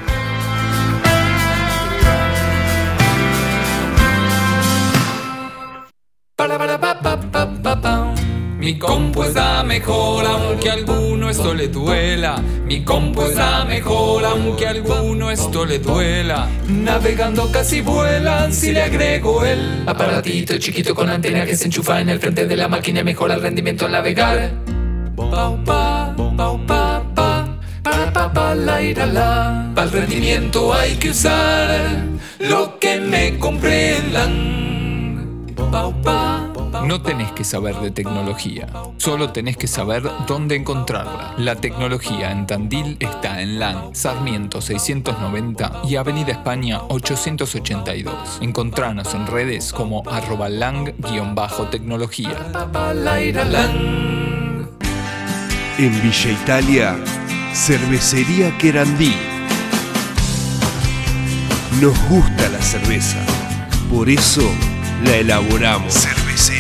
Mejor aunque alguno esto le duela. Mi compu es la mejor aunque alguno esto le duela. Navegando casi vuelan si le agrego el aparatito chiquito con antena que se enchufa en el frente de la máquina mejora el rendimiento al navegar. Pau, pa, pau, pa, pa, para pa, pa, la, ira, la. Para el rendimiento hay que usar lo que me comprendan. Pau, pa, no tenés que saber de tecnología, solo tenés que saber dónde encontrarla. La tecnología en Tandil está en LAN, Sarmiento 690 y Avenida España 882. Encontranos en redes como arroba lang-tecnología. En Villa Italia, Cervecería Querandí. Nos gusta la cerveza, por eso la elaboramos. Cervecería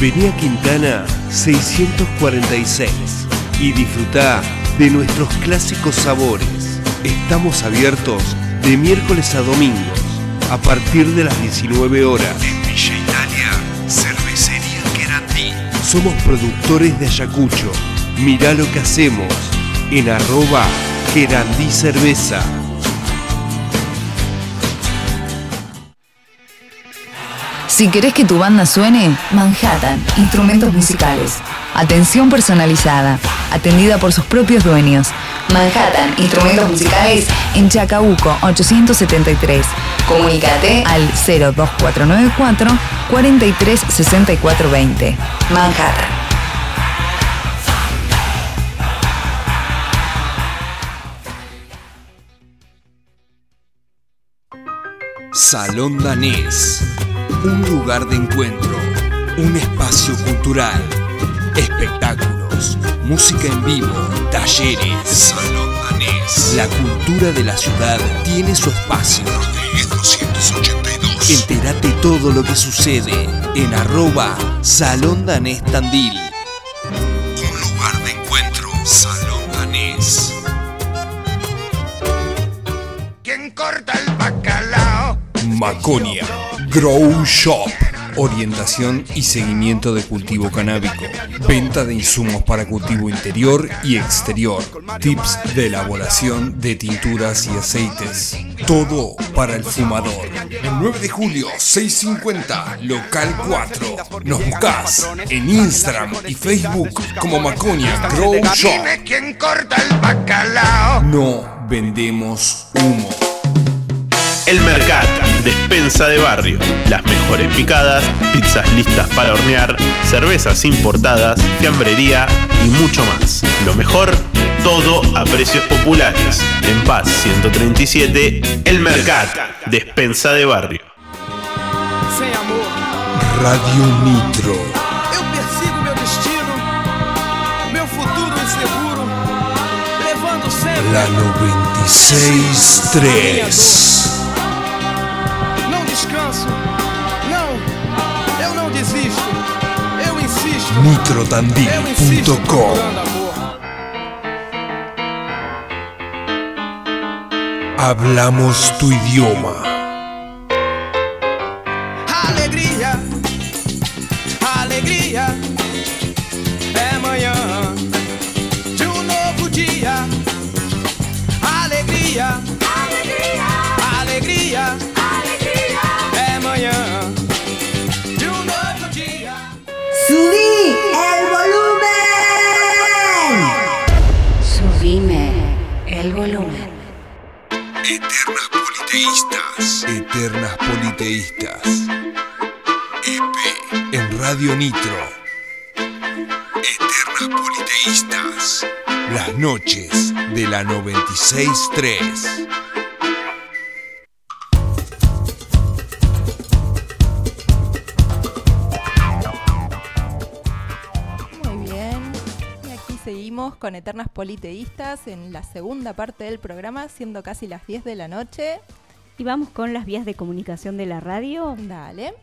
Vení a Quintana 646 y disfruta de nuestros clásicos sabores. Estamos abiertos de miércoles a domingos a partir de las 19 horas. En Villa Italia, Cervecería Querandí. Somos productores de Ayacucho. Mirá lo que hacemos en arroba Querandí Cerveza. Si querés que tu banda suene, Manhattan, instrumentos musicales. Atención personalizada, atendida por sus propios dueños. Manhattan, instrumentos musicales en Chacabuco 873. Comunícate al 02494 436420. Manhattan. Salón Danés. Un lugar de encuentro. Un espacio cultural. Espectáculos. Música en vivo. Talleres. Salón Danés. La cultura de la ciudad tiene su espacio. 282. Entérate todo lo que sucede en arroba Salón Danés Tandil. Un lugar de encuentro. Salón Danés. ¿Quién corta el bacalao? Maconia Grow Shop. Orientación y seguimiento de cultivo canábico. Venta de insumos para cultivo interior y exterior. Tips de elaboración de tinturas y aceites. Todo para el fumador. El 9 de julio, 650, local 4. Nos buscas en Instagram y Facebook como Maconia Grow Shop. No vendemos humo. El Mercat, Despensa de barrio. Las mejores picadas, pizzas listas para hornear, cervezas importadas, fiambrería y mucho más. Lo mejor, todo a precios populares. En Paz 137, El Mercat. Despensa de barrio. Radio Nitro. La 96.3 nitrotandil.com Hablamos tu idioma. Radio Nitro. Eternas politeístas. Las noches de la 96.3. Muy bien. Y aquí seguimos con Eternas Politeístas en la segunda parte del programa, siendo casi las 10 de la noche. Y vamos con las vías de comunicación de la radio. Dale.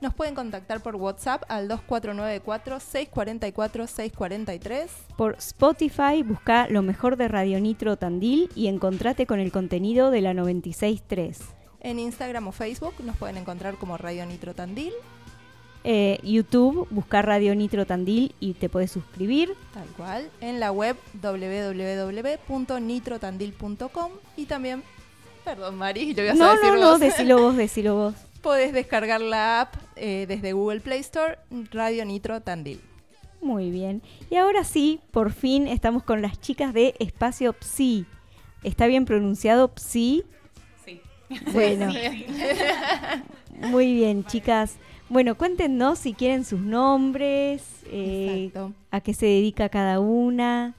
Nos pueden contactar por WhatsApp al 2494-644-643. Por Spotify, busca lo mejor de Radio Nitro Tandil y encontrate con el contenido de la 96.3. En Instagram o Facebook nos pueden encontrar como Radio Nitro Tandil. Eh, YouTube, buscar Radio Nitro Tandil y te puedes suscribir. Tal cual. En la web www.nitrotandil.com y también, perdón Mari, yo voy a No, decir no, no, vos. decilo vos, decilo vos. Podés descargar la app eh, desde Google Play Store, Radio Nitro Tandil. Muy bien. Y ahora sí, por fin estamos con las chicas de Espacio Psi. ¿Está bien pronunciado Psi? Sí. Bueno. Sí. Muy bien, chicas. Bueno, cuéntenos si quieren sus nombres, eh, a qué se dedica cada una.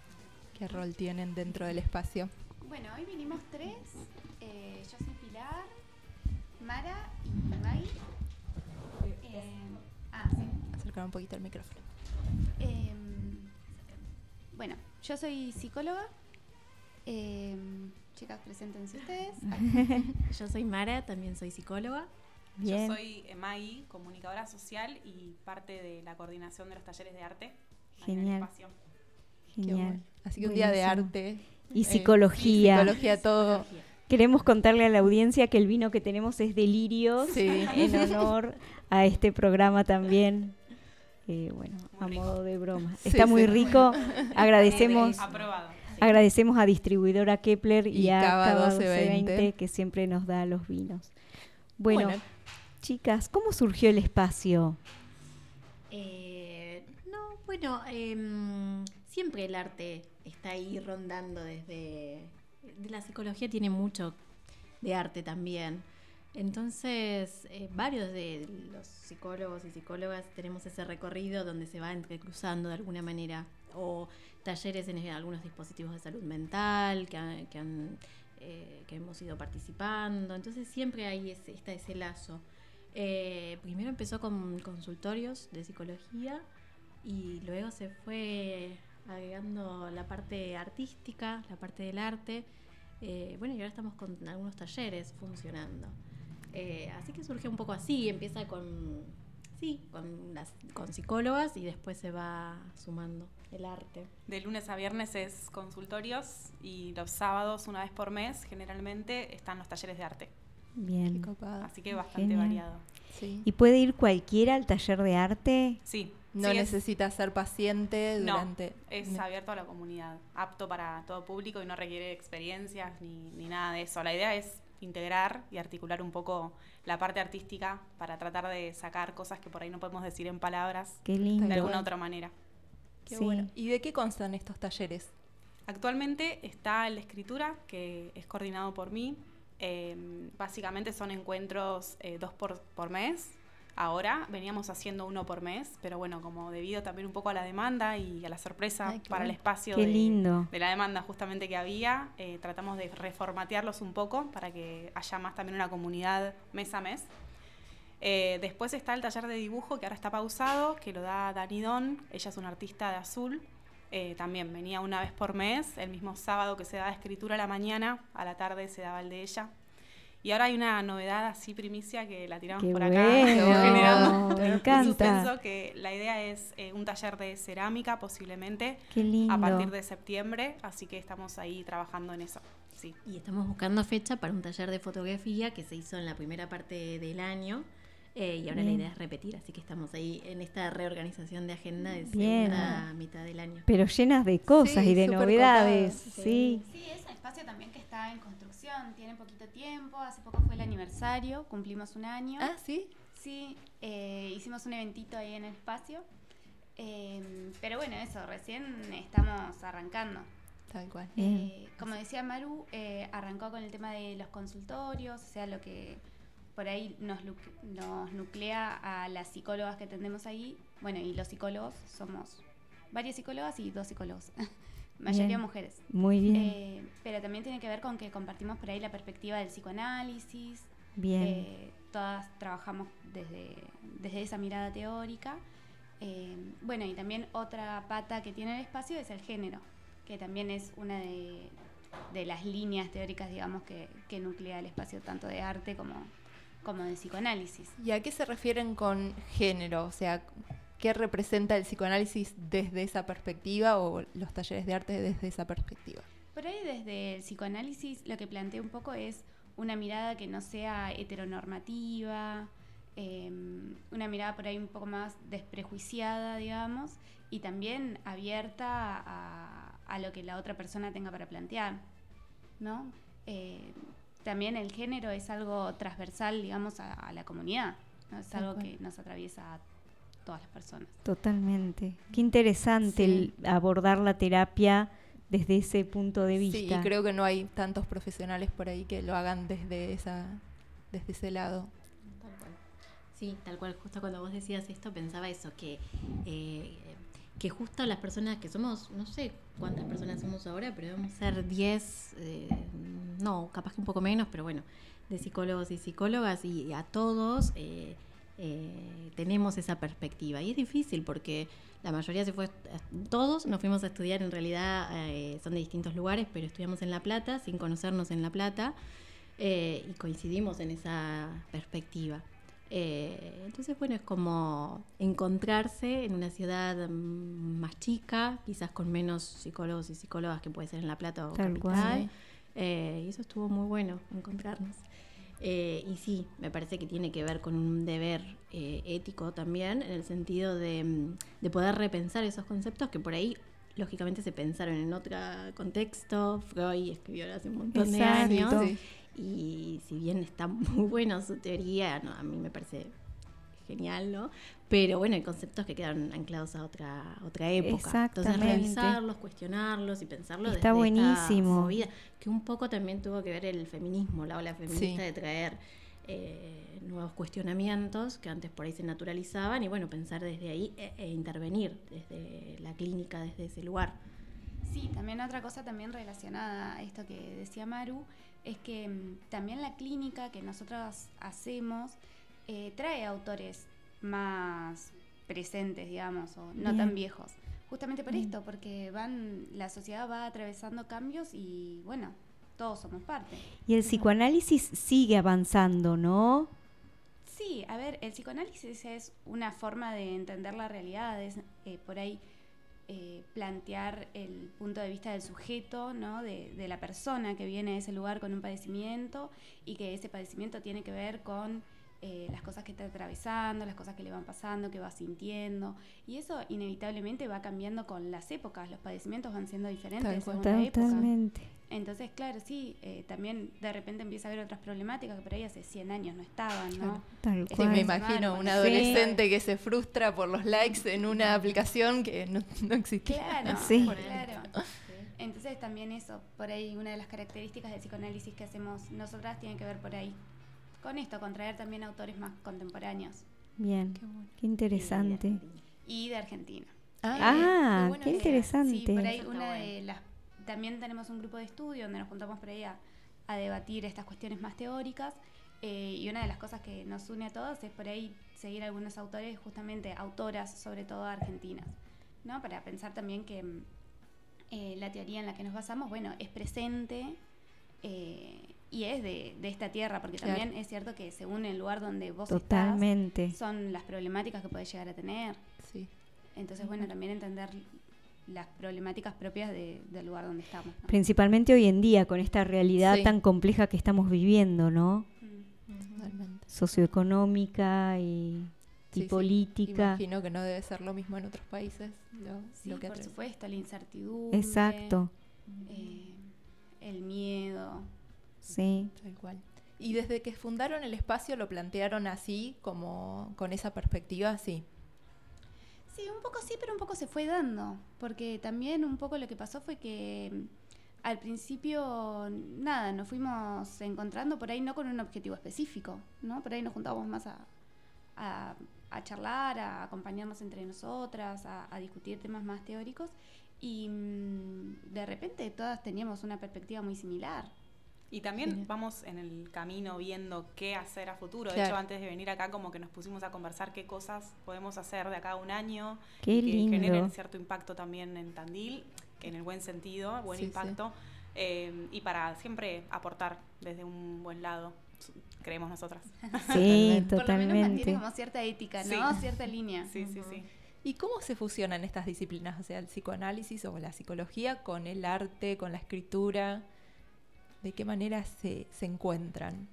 ¿Qué rol tienen dentro del espacio? Bueno, hoy vinimos tres. Acercar un poquito el micrófono. Eh, bueno, yo soy psicóloga. Eh, chicas, preséntense ustedes. Yo soy Mara, también soy psicóloga. Bien. Yo soy Emai, comunicadora social y parte de la coordinación de los talleres de arte. ahí en el Genial. espacio. Genial. bueno. Así que un día de arte. Y eh, psicología. psicología, todo. Queremos contarle a la audiencia que el vino que tenemos es Delirios, Sí. en honor a este programa también. Eh, bueno, a modo de broma. Sí, Está muy sí. rico. Agradecemos, Aprobado. agradecemos a distribuidora Kepler y, Y a Cava Cava 1220, 1220 que siempre nos da los vinos. Bueno, Bueno. chicas, ¿cómo surgió el espacio? Eh, no, bueno, em, siempre el arte está ahí rondando desde... De la psicología tiene mucho de arte también. Entonces, eh, varios de los psicólogos y psicólogas tenemos ese recorrido donde se va entrecruzando de alguna manera. O talleres en algunos dispositivos de salud mental que, han- que eh, hemos ido participando. Entonces, siempre hay ese, está ese lazo. Eh, primero empezó con consultorios de psicología y luego se fue agregando la parte artística, la parte del arte. Eh, bueno, y ahora estamos con algunos talleres funcionando. Eh, así que surge un poco así, empieza con, sí, con, las, con psicólogas y después se va sumando el arte. De lunes a viernes es consultorios y los sábados, una vez por mes, generalmente están los talleres de arte. Bien. Así que bastante Genial. variado. ¿Y puede ir cualquiera al taller de arte? Sí. No sí, es- necesita ser paciente No, durante. es No. abierto a la comunidad, apto para todo público y no requiere experiencias ni, ni nada de eso. La idea es integrar y articular un poco la parte artística para tratar de sacar cosas que por ahí no podemos decir en palabras Qué lindo. de alguna otra manera. Qué Sí. bueno. ¿Y de qué constan estos talleres? Actualmente está el de escritura, que es coordinado por mí. Eh, básicamente son encuentros eh, dos por, por mes. Ahora veníamos haciendo uno por mes, pero bueno, como debido también un poco a la demanda y a la sorpresa Ay, para el espacio Qué de, lindo. de la demanda justamente que había, eh, tratamos de reformatearlos un poco para que haya más también una comunidad mes a mes. Eh, después está el taller de dibujo que ahora está pausado, que lo da Dani Don. Ella es una artista de azul. Eh, también venía una vez por mes, el mismo sábado que se daba escritura a la mañana, a la tarde se daba el de ella. Y ahora hay una novedad así primicia que la tiramos Qué por acá, bueno, generando me un encanta. suspenso que la idea es eh, un taller de cerámica posiblemente Qué lindo. a partir de septiembre, así que estamos ahí trabajando en eso. Sí. Y estamos buscando fecha para un taller de fotografía que se hizo en la primera parte del año. Eh, y ahora Bien. la idea es repetir, así que estamos ahí en esta reorganización de agenda de segunda mitad del año. Pero llenas de cosas Sí, y de novedades. Sí. Sí, es un espacio también que está en construcción, tiene poquito tiempo, hace poco fue el aniversario, cumplimos un año. Ah, ¿sí? Sí, eh, hicimos un eventito ahí en el espacio. Eh, pero bueno, eso, recién estamos arrancando. Tal cual. Eh, como decía Maru, eh, arrancó con el tema de los consultorios, o sea, lo que por ahí nos, nos nuclea a las psicólogas que atendemos ahí. Bueno, y los psicólogos somos varias psicólogas y dos psicólogos, mayoría Bien. mujeres. Muy bien. Eh, pero también tiene que ver con que compartimos por ahí la perspectiva del psicoanálisis. Bien. Eh, todas trabajamos desde, desde esa mirada teórica. Eh, bueno, y también otra pata que tiene el espacio es el género, que también es una de, de las líneas teóricas, digamos, que, que nuclea el espacio tanto de arte como, como de psicoanálisis. ¿Y a qué se refieren con género? O sea, ¿qué representa el psicoanálisis desde esa perspectiva o los talleres de arte desde esa perspectiva? Por ahí desde el psicoanálisis lo que plantea un poco es una mirada que no sea heteronormativa, eh, una mirada por ahí un poco más desprejuiciada, digamos, y también abierta a, a lo que la otra persona tenga para plantear, ¿no? Eh, también el género es algo transversal, digamos, a, a la comunidad, ¿no? Es Tal algo cual. que nos atraviesa a todas las personas. Totalmente. Qué interesante el abordar la terapia desde ese punto de Sí, vista. y creo que no hay tantos profesionales por ahí que lo hagan desde esa desde ese lado. Sí, tal cual, justo cuando vos decías esto pensaba eso, que, eh, que justo las personas que somos, no sé cuántas personas somos ahora, pero debemos ser 10, eh, no, capaz que un poco menos, pero bueno, de psicólogos y psicólogas y a todos eh, eh, tenemos esa perspectiva. Y es difícil porque la mayoría se fue, todos nos fuimos a estudiar, en realidad son de distintos lugares, pero estudiamos en La Plata, sin conocernos en La Plata, y coincidimos en esa perspectiva. Eh, entonces, bueno, es como encontrarse en una ciudad mm, más chica, quizás con menos psicólogos y psicólogas que puede ser en La Plata o Tal Capital. cual. Eh, y eso estuvo muy bueno, encontrarnos. Eh, y sí, me parece que tiene que ver con un deber eh, ético también, en el sentido de, mm, de poder repensar esos conceptos que por ahí, lógicamente, se pensaron en otro contexto. Freud escribió hace un montón de años. Sí. Y si bien está muy buena su teoría, no, a mí me parece genial, ¿no? Pero bueno, hay conceptos que quedaron anclados a otra, otra época. Entonces revisarlos, cuestionarlos y pensarlos Está desde esta buenísimo. movida, que un poco también tuvo que ver el feminismo, la ola feminista Sí. de traer eh, nuevos cuestionamientos que antes por ahí se naturalizaban y bueno, pensar desde ahí e, e intervenir desde la clínica, desde ese lugar. Sí, también otra cosa también relacionada a esto que decía Maru, es que mm, también la clínica que nosotros hacemos eh, trae autores más presentes, digamos, o no Bien. tan viejos. Justamente por Bien. esto, porque van, la sociedad va atravesando cambios y bueno, todos somos parte. Y el psicoanálisis sigue avanzando, ¿no? Sí, a ver, el psicoanálisis es una forma de entender la realidad, es eh, por ahí eh, plantear el punto de vista del sujeto, ¿no? De, de la persona que viene a ese lugar con un padecimiento y que ese padecimiento tiene que ver con eh, las cosas que está atravesando, las cosas que le van pasando, que va sintiendo. Y eso inevitablemente va cambiando con las épocas, los padecimientos van siendo diferentes. Totalmente. Entonces, claro, sí, eh, también de repente empieza a haber otras problemáticas que por ahí hace 100 años no estaban, ¿no? Tal Este, Sí, me imagino Sí. un adolescente que se frustra por los likes en una aplicación que no, no existía. Claro, Sí. claro. Entonces también eso, por ahí una de las características del psicoanálisis que hacemos nosotras tiene que ver por ahí con esto, con traer también autores más contemporáneos Bien. Qué interesante. y de Argentina. Ah, bueno qué interesante. Sí, por ahí una de las también tenemos un grupo de estudio donde nos juntamos por ahí a, a debatir estas cuestiones más teóricas eh, y una de las cosas que nos une a todos es por ahí seguir algunos autores, justamente autoras, sobre todo argentinas, ¿no? Para pensar también que mm, eh, la teoría en la que nos basamos, bueno, es presente eh, y es de, de esta tierra, porque Claro. también es cierto que según el lugar donde vos Totalmente. estás, son las problemáticas que podés llegar a tener. Sí. Entonces, bueno, también entender las problemáticas propias de- del lugar donde estamos. ¿no? Principalmente hoy en día, con esta realidad Sí. tan compleja que estamos viviendo, ¿no? Totalmente. Socioeconómica y, y Sí, sí. política. Imagino que no debe ser lo mismo en otros países. Lo, Sí, lo que por supuesto, la incertidumbre. Exacto. eh, el miedo. Sí. Tal cual. Y desde que fundaron el espacio lo plantearon así, como con esa perspectiva, sí. Sí, un poco sí, pero un poco se fue dando, porque también un poco lo que pasó fue que mm, al principio, nada, nos fuimos encontrando por ahí no con un objetivo específico, ¿no? Por ahí nos juntábamos más a, charlar, a acompañarnos entre nosotras, a, a discutir temas más teóricos y mm, de repente todas teníamos una perspectiva muy similar. Y también vamos en el camino viendo qué hacer a futuro. De hecho, antes de venir acá, como que nos pusimos a conversar qué cosas podemos hacer de acá a un año Qué que lindo. generen cierto impacto también en Tandil, en el buen sentido, buen Sí, sí. impacto, eh, y para siempre aportar desde un buen lado, creemos nosotras. Sí, Por lo menos totalmente. mantiene como cierta ética, ¿no? Sí. Cierta línea. Sí, sí, sí. ¿Y cómo se fusionan estas disciplinas? O sea, el psicoanálisis o la psicología con el arte, con la escritura. ¿De qué manera se, se encuentran?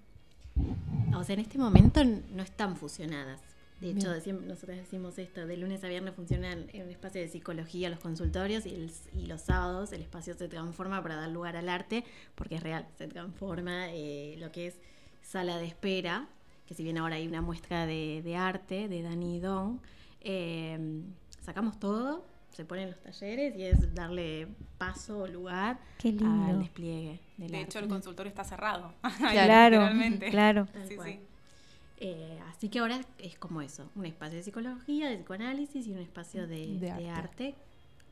O sea, en este momento no están fusionadas. De hecho, Bien. nosotros decimos esto, de lunes a viernes funcionan en un espacio de psicología los consultorios el y los sábados el espacio se transforma para dar lugar al arte, porque es real, se transforma eh, lo que es sala de espera, que si bien ahora hay una muestra de, de arte de Dani Don, eh, sacamos todo, se ponen los talleres y es darle paso o lugar Qué lindo. al despliegue del De arte. hecho, el consultorio está cerrado. Claro, claro. Sí, sí. Eh, así que ahora es como eso, un espacio de psicología, de psicoanálisis y un espacio de, De de arte. arte,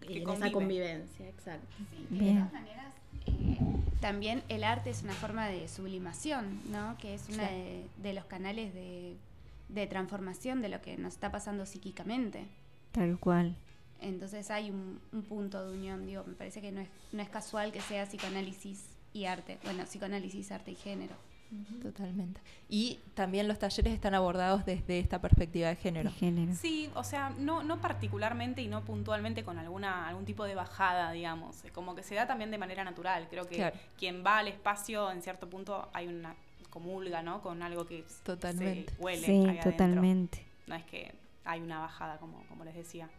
Que en convive. esa convivencia, exacto. que Bien. de todas maneras eh, también el arte es una forma de sublimación, ¿no? Que es uno de, de los canales de, de transformación de lo que nos está pasando psíquicamente. Tal cual. Entonces hay un, un punto de unión, digo, me parece que no es, no es casual que sea psicoanálisis y arte. Bueno, psicoanálisis, arte y género. Totalmente. Y también los talleres están abordados desde esta perspectiva de género. De género. Sí, o sea, no, no particularmente y no puntualmente con alguna algún tipo de bajada, digamos. Como que se da también de manera natural. Creo que Claro. quien va al espacio, en cierto punto, hay una comulga, ¿no? Con algo que Totalmente. se huele Sí, ahí totalmente. No es que hay una bajada, como, como les decía.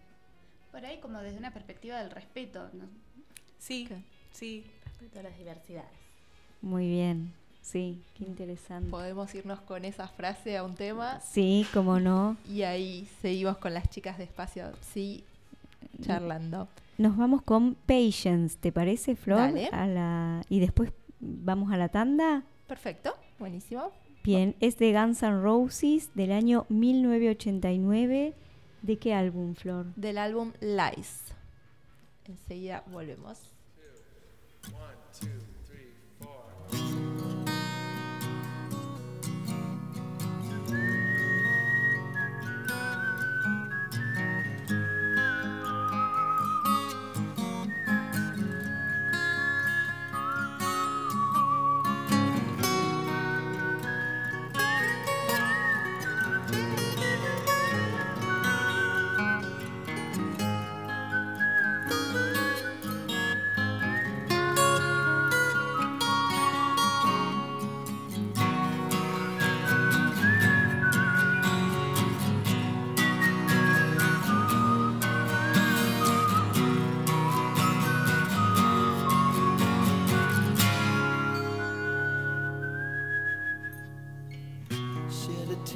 Por ahí como desde una perspectiva del respeto, ¿no? Sí, sí. Respeto a las diversidades. Muy bien. Sí, qué interesante. Podemos irnos con esa frase a un tema Sí, cómo no. y ahí seguimos con las chicas de espacio, sí, charlando. Nos vamos con Patience, ¿te parece, Flor? Dale. A la... Y después vamos a la tanda. Perfecto, buenísimo. Bien, es de Guns N' Roses del año 1989. ¿De qué álbum, Flor? Del álbum Lies. Enseguida volvemos. Shed a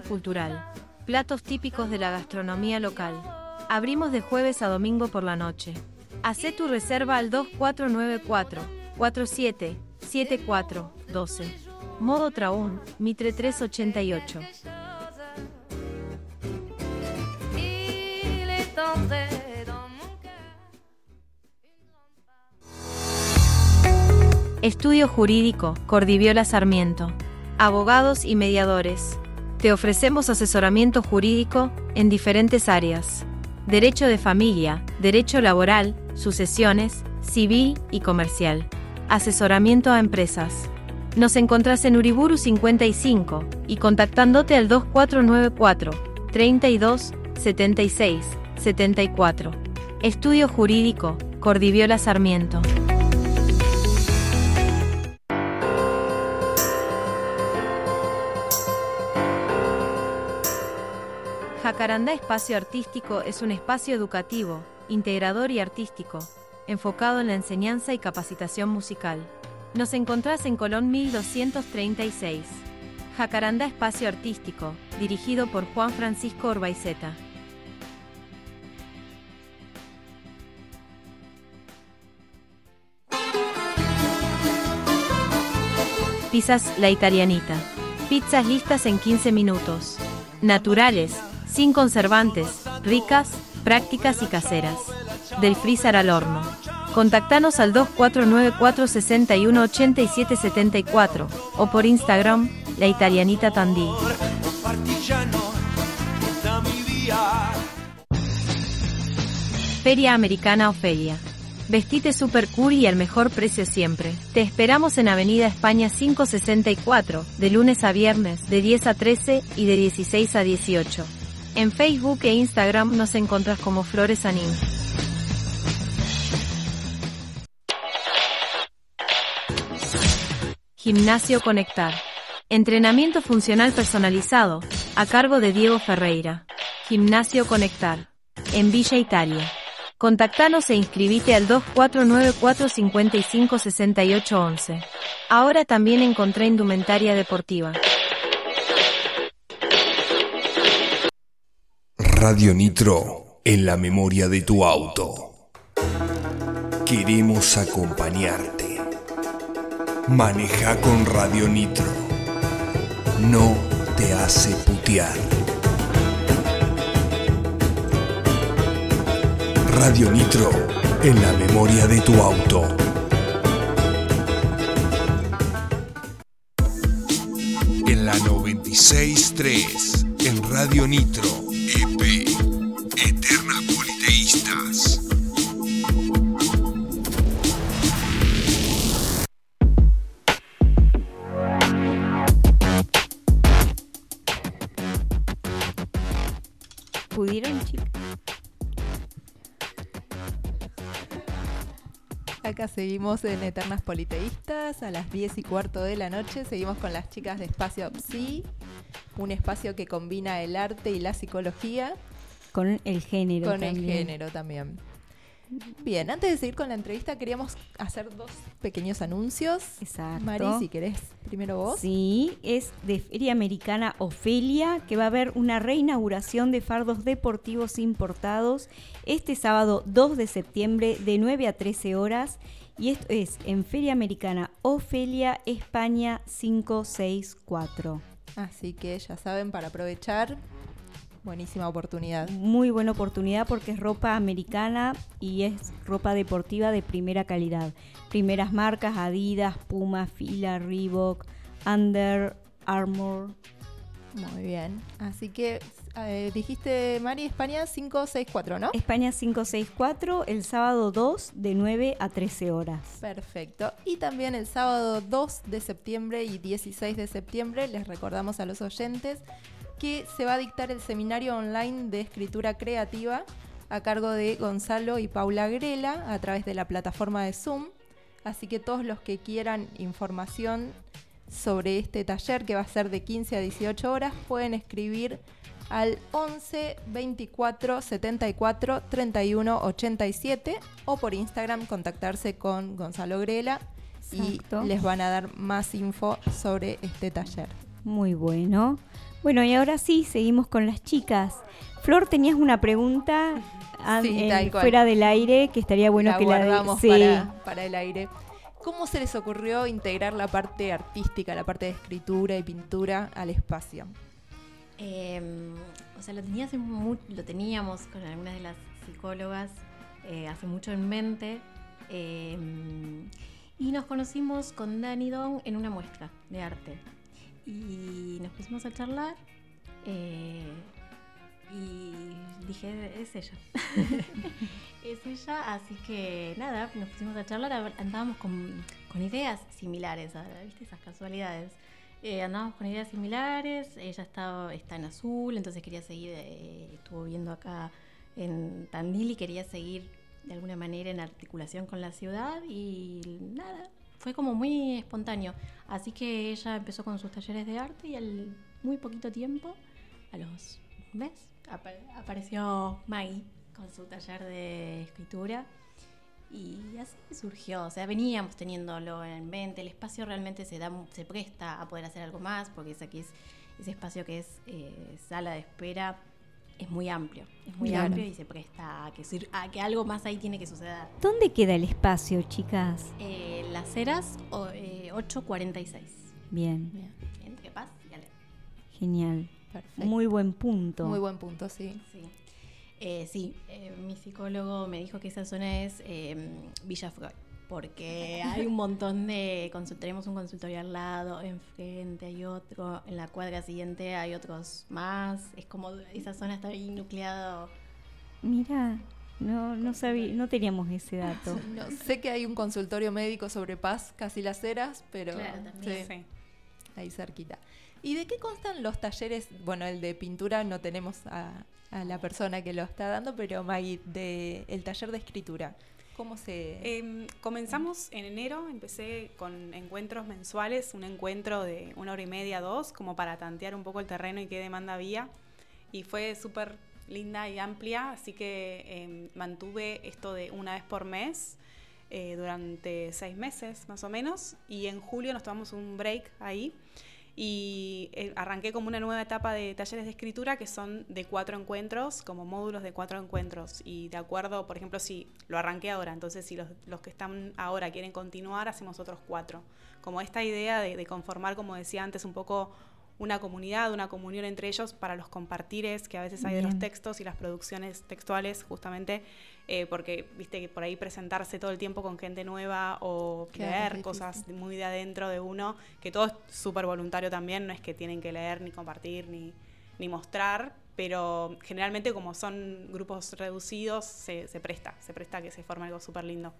Cultural. Platos típicos de la gastronomía local. Abrimos de jueves a domingo por la noche. Hacé tu reserva al 2494 47 74 12. Modo Traún, Mitre 388. Il est entré dans mon Estudio Jurídico, Cordiviola Sarmiento. Abogados y mediadores. Te ofrecemos asesoramiento jurídico en diferentes áreas. Derecho de familia, derecho laboral, sucesiones, civil y comercial. Asesoramiento a empresas. Nos encontrás en Uriburu 55 y contactándote al 2494 32 76 74. Estudio Jurídico, Cordiviola Sarmiento. Sarandá Espacio Artístico es un espacio educativo, integrador y artístico, enfocado en la enseñanza y capacitación musical. Nos encontrás en Colón 1236. Jacarandá Espacio Artístico, dirigido por Juan Francisco Orbaiceta. Pizzas La Italianita. Pizzas listas en 15 minutos. Naturales, sin conservantes, ricas, prácticas y caseras. Del freezer al horno. Contactanos al 2494 61 87 74 o por Instagram La Italianita via Feria Americana Ofelia. Vestite super cool y al mejor precio siempre. Te esperamos en Avenida España 564, de lunes a viernes, de 10 a 13 y de 16 a 18. En Facebook e Instagram nos encontrás como Flores Anim. Gimnasio Conectar. Entrenamiento funcional personalizado, a cargo de Diego Ferreira. Gimnasio Conectar. En Villa Italia. Contactanos e inscribite al 2494 55 68 11. Ahora también encontré indumentaria deportiva. Radio Nitro en la memoria de tu auto. Queremos acompañarte. Maneja con Radio Nitro. No te hace putear. Radio Nitro en la memoria de tu auto. En la 96.3 en Radio Nitro. EP. Seguimos en Eternas Politeístas a las 10 y cuarto de la noche. Seguimos con las chicas de Espacio Psi, un espacio que combina el arte y la psicología. Con el género Con el género también. Bien, antes de seguir con la entrevista, queríamos hacer dos pequeños anuncios. Exacto. Mari, si querés, primero vos. Sí, es de Feria Americana Ofelia, que va a haber una reinauguración de fardos deportivos importados este sábado 2 de septiembre de 9 a 13 horas. Y esto es en Feria Americana Ofelia, España 564. Así que ya saben, para aprovechar, buenísima oportunidad. Muy buena oportunidad porque es ropa americana y es ropa deportiva de primera calidad. Primeras marcas, Adidas, Puma, Fila, Reebok, Under Armour. Muy bien. Así que eh, dijiste, Mari, España 564, ¿no? España 564, el sábado 2 de 9 a 13 horas. Perfecto. Y también el sábado 2 de septiembre y 16 de septiembre les recordamos a los oyentes que se va a dictar el seminario online de escritura creativa a cargo de Gonzalo y Paula Grela a través de la plataforma de Zoom. Así que todos los que quieran información sobre este taller que va a ser de 15 a 18 horas pueden escribir al 11 24 74 31 87 o por Instagram contactarse con Gonzalo Grela Exacto. y les van a dar más info sobre este taller. Muy bueno. Bueno, y ahora sí, seguimos con las chicas. Flor, tenías una pregunta Sí, en- cual. fuera del aire que estaría bueno la que la guardamos sí. para, para el aire. ¿Cómo se les ocurrió integrar la parte artística, la parte de escritura y pintura al espacio? Eh, o sea, lo, tenía hace lo teníamos con algunas de las psicólogas eh, hace mucho en mente. eh, y nos conocimos con Dani Don en una muestra de arte. Y nos pusimos a charlar. eh, y dije, es ella. es ella, así que nada, nos pusimos a charlar. Andábamos con, con ideas similares, ¿viste? Esas casualidades. Eh, andábamos con ideas similares, ella estaba, está en azul, entonces quería seguir, eh, estuvo viendo acá en Tandil y quería seguir de alguna manera en articulación con la ciudad y nada, fue como muy espontáneo. Así que ella empezó con sus talleres de arte y al muy poquito tiempo, a los un mes, apa- apareció Maggie con su taller de escritura. Y así surgió, o sea, veníamos teniéndolo en mente, el espacio realmente se da, se presta a poder hacer algo más, porque es aquí es, ese espacio que es eh, sala de espera es muy amplio, es muy Claro. amplio y se presta a que, sur- a que algo más ahí tiene que suceder. ¿Dónde queda el espacio, chicas? Eh, Las Heras o, eh, 846. Bien, Entre paz y Ale. genial. Perfecto. Muy buen punto. Muy buen punto, sí. Sí. Eh, sí, eh, mi psicólogo me dijo que esa zona es eh, Villa Freud, porque hay un montón de tenemos un consultorio al lado, enfrente hay otro, en la cuadra siguiente hay otros más, es como esa zona está ahí nucleado. Mira, no, no sabía, no teníamos ese dato. No, sé que hay un consultorio médico sobre paz, casi las eras, pero Claro, también. sí, ahí cerquita. ¿Y de qué constan los talleres? Bueno, el de pintura no tenemos a, a la persona que lo está dando, pero Maggie, de el taller de escritura, ¿cómo se...? Em, comenzamos en enero, empecé con encuentros mensuales, un encuentro de una hora y media, dos, como para tantear un poco el terreno y qué demanda había. Y fue súper linda y amplia, así que em, mantuve esto de una vez por mes eh, durante seis meses más o menos. Y en julio nos tomamos un break ahí y eh, arranqué como una nueva etapa de talleres de escritura que son de cuatro encuentros, como módulos de cuatro encuentros. Y de acuerdo, por ejemplo, si lo arranqué ahora, entonces si los, los que están ahora quieren continuar, hacemos otros cuatro. Como esta idea de, de conformar, como decía antes, un poco una comunidad, una comunión entre ellos para los compartires que a veces hay de los textos y las producciones textuales, justamente, eh, porque, viste, que por ahí presentarse todo el tiempo con gente nueva o Claro, leer cosas muy de adentro de uno, que todo es súper voluntario también, no es que tienen que leer ni compartir ni, ni mostrar, pero generalmente como son grupos reducidos, se, se presta, se presta a que se forme algo súper lindo.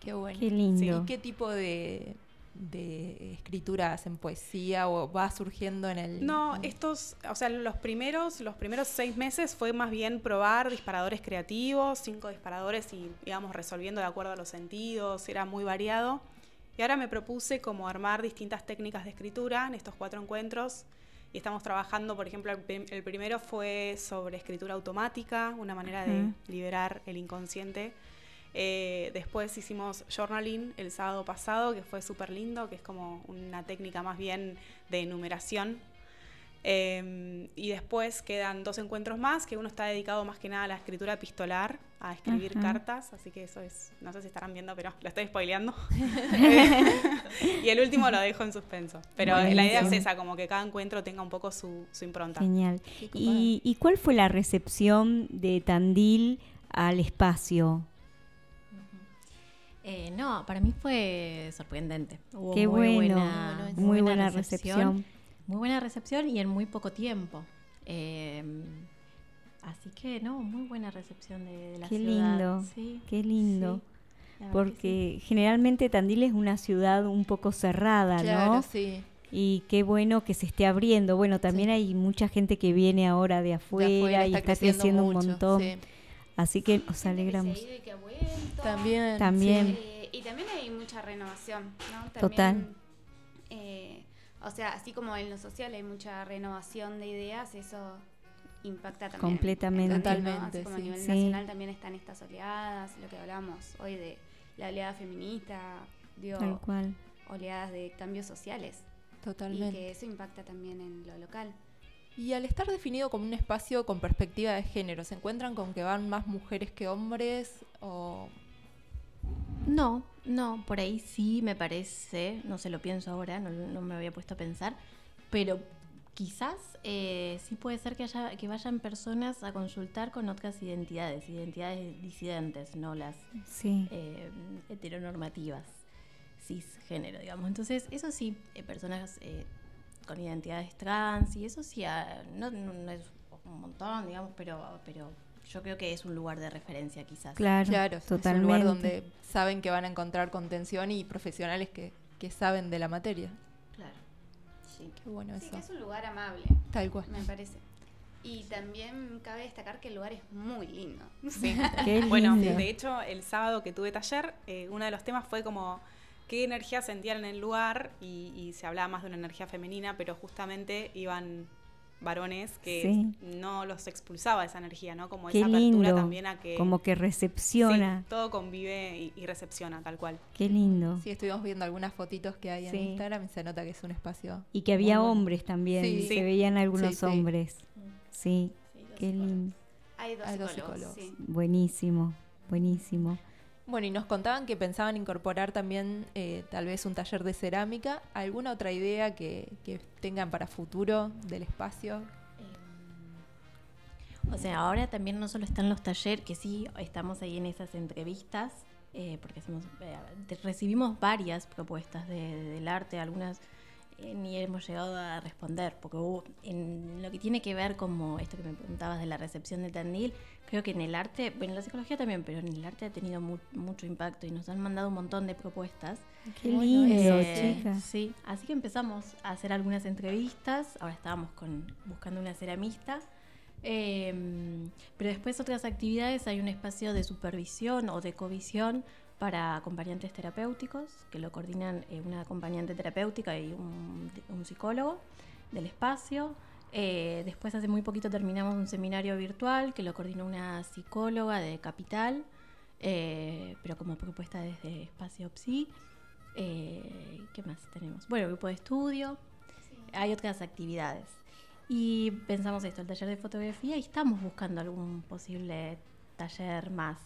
Qué bueno. Qué lindo. Sí, ¿Y qué tipo de, de escritura hacen? ¿Poesía o va surgiendo en el...? No, estos, o sea, los primeros, los primeros seis meses fue más bien probar disparadores creativos, cinco disparadores y íbamos resolviendo de acuerdo a los sentidos, era muy variado. Y ahora me propuse como armar distintas técnicas de escritura en estos cuatro encuentros. Y estamos trabajando, por ejemplo, el, prim- el primero fue sobre escritura automática, una manera de liberar el inconsciente. Eh, después hicimos journaling el sábado pasado, que fue súper lindo, que es como una técnica más bien de enumeración. Eh, y después quedan dos encuentros más, que uno está dedicado más que nada a la escritura epistolar, a escribir cartas, así que eso es, no sé si estarán viendo, pero lo estoy spoileando. y el último lo dejo en suspenso. Pero la idea es esa, como que cada encuentro tenga un poco su, su impronta. Genial. Qué copado. ¿Y, y cuál fue la recepción de Tandil al espacio? Eh, no, para mí fue sorprendente. Hubo Qué muy bueno, buena, muy buena recepción. Muy buena recepción y en muy poco tiempo. Eh, así que no, muy buena recepción de, de la Qué ciudad. lindo, Sí, qué lindo. sí, Porque generalmente Tandil es una ciudad un poco cerrada, Claro, ¿no? sí. Y qué bueno que se esté abriendo. Bueno, también hay mucha gente que viene ahora de afuera, afuera, y está creciendo creciendo, un mucho, montón. Sí. Así que nos alegramos. Que se ha ido y que ha vuelto. También. También. Eh, y también hay mucha renovación, ¿no? También, Total. eh, o sea, así como en lo social hay mucha renovación de ideas, eso impacta también. en- Completamente. en Tandil, ¿no? Totalmente, Así como sí. a nivel Sí. nacional también están estas oleadas, lo que hablamos hoy de la oleada feminista, digo, Tal cual. oleadas de cambios sociales. Y Totalmente. que eso impacta también en lo local. Y al estar definido como un espacio con perspectiva de género, ¿se encuentran con que van más mujeres que hombres? O... No, no, por ahí sí me parece, no se lo pienso ahora, no, no me había puesto a pensar, pero quizás eh, sí puede ser que, haya, que vayan personas a consultar con otras identidades, identidades disidentes, no las Sí. eh, heteronormativas, cisgénero, digamos. Entonces, eso sí, eh, personas eh, con identidades trans, y eso sí, ah, no, es un montón, digamos, pero, pero yo creo que es un lugar de referencia quizás. Claro, Claro, es un totalmente. lugar donde saben que van a encontrar contención y profesionales que, que saben de la materia. Claro. Sí, qué bueno Sí, eso. que es un lugar amable. Tal cual. Me parece. Y también cabe destacar que el lugar es muy lindo. Sí. Qué Bueno, lindo. de hecho, el sábado que tuve taller, eh, uno de los temas fue como qué energía sentían en el lugar y, y se hablaba más de una energía femenina, pero justamente iban varones que Sí. no los expulsaba esa energía, ¿no? Como Qué esa apertura lindo. también a que Como que recepciona. Sí, todo convive y, y recepciona tal cual. Qué lindo. Sí, estuvimos viendo algunas fotitos que hay en Sí. Instagram y se nota que es un espacio. Y que había bueno. hombres también. Sí. Se veían algunos Sí, sí. hombres. Sí. Qué lindo. Hay dos Hay dos psicólogos, psicólogos. sí. Buenísimo. Buenísimo. Bueno, y nos contaban que pensaban incorporar también eh, tal vez un taller de cerámica. ¿Alguna otra idea que, tengan para futuro del espacio? O sea, ahora también no solo están los talleres, que sí estamos ahí en esas entrevistas, eh, porque hacemos, eh, recibimos varias propuestas de- del arte, algunas eh, ni hemos llegado a responder, porque hubo- en lo que tiene que ver como esto que me preguntabas de la recepción de Tandil, creo que en el arte, bueno, en la psicología también, pero en el arte ha tenido mu- mucho impacto y nos han mandado un montón de propuestas. Qué lindo, Eh, chicas. Sí, así que empezamos a hacer algunas entrevistas, ahora estábamos con, buscando una ceramista. Eh, pero después otras actividades, hay un espacio de supervisión o de covisión para acompañantes terapéuticos, que lo coordinan eh, una acompañante terapéutica y un, un psicólogo del espacio. Eh, después hace muy poquito terminamos un seminario virtual que lo coordinó una psicóloga de Capital, eh, pero como propuesta desde Espacio Psi. Eh, ¿Qué más tenemos? Bueno, grupo de estudio. Hay otras actividades. Y pensamos esto, el taller de fotografía, y estamos buscando algún posible taller más.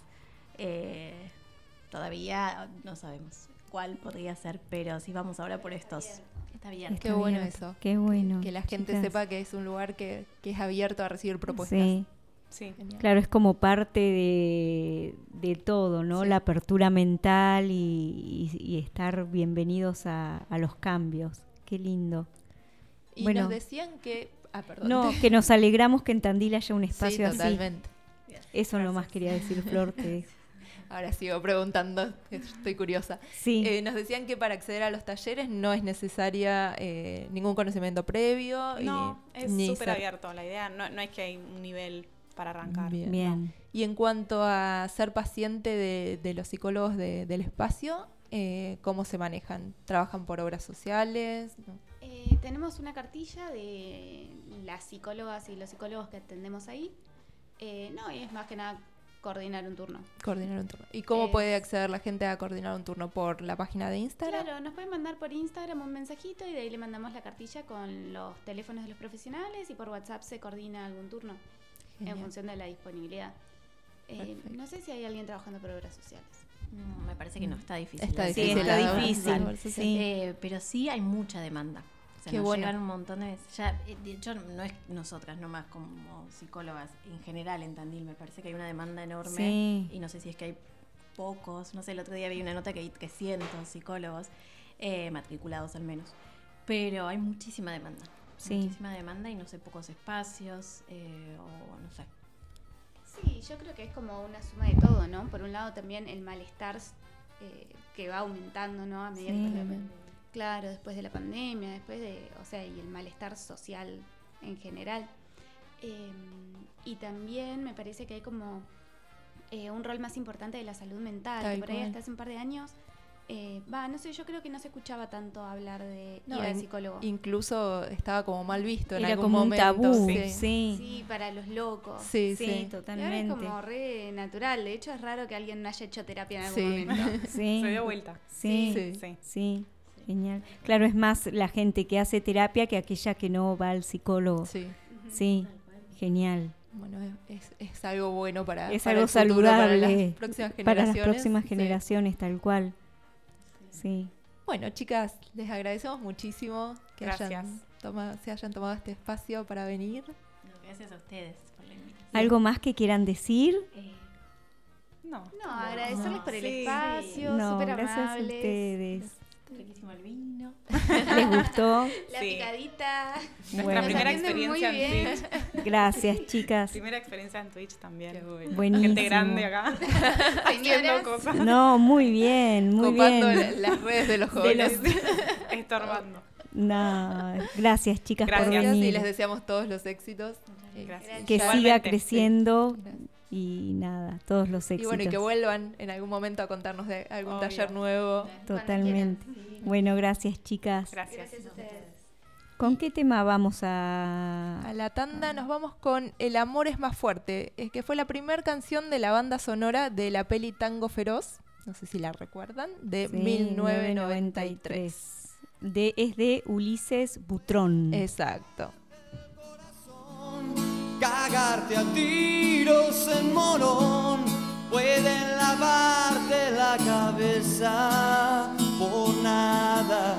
Todavía no sabemos cuál podría ser, pero si vamos ahora por estos. Está bien. Qué bueno eso. Qué bueno. Que la gente chicas. sepa que es un lugar que, que es abierto a recibir propuestas. Sí. Sí. Claro, es como parte de, de todo, ¿no? Sí. La apertura mental y, y- y estar bienvenidos a, a los cambios. Qué lindo. Y bueno, nos decían que... Ah, perdón. no, que nos alegramos que en Tandil haya un Sí, espacio así. totalmente. Eso nomás quería decir, Flor. que- Ahora sigo preguntando, estoy curiosa. Sí. Eh, nos decían que para acceder a los talleres no es necesaria eh, ningún conocimiento previo. y- No, es súper abierto. La idea no, no es que hay un nivel para arrancar. Bien. Bien. Y en cuanto a ser paciente de, de los psicólogos de- del espacio, eh, ¿cómo se manejan? ¿Trabajan por obras sociales? ¿No? Eh, tenemos una cartilla de las psicólogas y los psicólogos que atendemos ahí. Eh, no, y es más que nada coordinar un turno. Coordinar un turno. ¿Y cómo Es- puede acceder la gente a coordinar un turno? ¿Por la página de Instagram? Claro, nos pueden mandar por Instagram un mensajito y de ahí le mandamos la cartilla con los teléfonos de los profesionales y por WhatsApp se coordina algún turno Genial. en función de la disponibilidad. Eh, no sé si hay alguien trabajando por obras sociales. No, me parece que no está difícil. Está Sí, difícil está difícil. sí. Eh, pero sí hay mucha demanda. O sea, Qué nos bueno. llegan un montón de veces. Ya, eh, de hecho, no es nosotras nomás como psicólogas, en general en Tandil me parece que hay una demanda enorme. Sí. Y no sé si es que hay pocos, no sé, el otro día vi una nota que hay 300 psicólogos, eh, matriculados al menos. Pero hay muchísima demanda. Sí. Muchísima demanda y no sé, pocos espacios, eh, o no sé. Sí, yo creo que es como una suma de todo, ¿no? Por un lado también el malestar eh, que va aumentando, ¿no? A medida Sí. que claro, después de la pandemia, después de, o sea, y el malestar social en general. Eh, y también me parece que hay como eh, un rol más importante de la salud mental, Tal que por ahí cual. hasta hace un par de años, eh, va, no sé, yo creo que no se escuchaba tanto hablar de No, ir al in- psicólogo. Incluso estaba como mal visto en Era algún como un momento. tabú, sí. sí. Sí, para los locos. Sí, sí. Y ahora es totalmente. como re natural. De hecho, es raro que alguien no haya hecho terapia en algún Sí. momento. Sí. Se dio vuelta. Sí, Sí. sí, Sí. Genial. Claro, es más la gente que hace terapia que aquella que no va al psicólogo. Sí. Sí, genial. Bueno, es, es algo bueno para, es para algo el futuro, saludable para las próximas generaciones. para las próximas Sí. generaciones, tal cual. Sí. Bueno, chicas, les agradecemos muchísimo que hayan tomado, se hayan tomado este espacio para venir. No, gracias a ustedes por la invitación. ¿Algo más que quieran decir? No. No, agradecerles por el Sí. espacio, No, súper gracias a amables. ustedes. Riquísimo el vino. ¿Les gustó? La Sí. picadita. Nuestra Bueno. primera experiencia en. Twitch. Gracias, chicas. Primera experiencia en Twitch también. Buenísimo. Gente grande acá. haciendo cosas. No, muy bien, muy Copando bien. la- las redes de los De jóvenes. los- Estorbando. No, gracias, chicas, por Gracias y venir. les deseamos todos los éxitos. Gracias. que Igualmente, siga creciendo Gracias. Y nada, todos los éxitos. Y bueno, y que vuelvan en algún momento a contarnos de algún Obvio. taller nuevo. Totalmente. Bueno, gracias, chicas. Gracias. Gracias a ustedes. ¿Con qué tema vamos a...? A la tanda nos vamos con El amor es más fuerte, eh, que fue la primera canción de la banda sonora de la peli Tango Feroz, no sé si la recuerdan, de Sí, 1993. De, es de Ulises Butrón. Exacto. Cagarte a en morón pueden lavarte la cabeza por nada.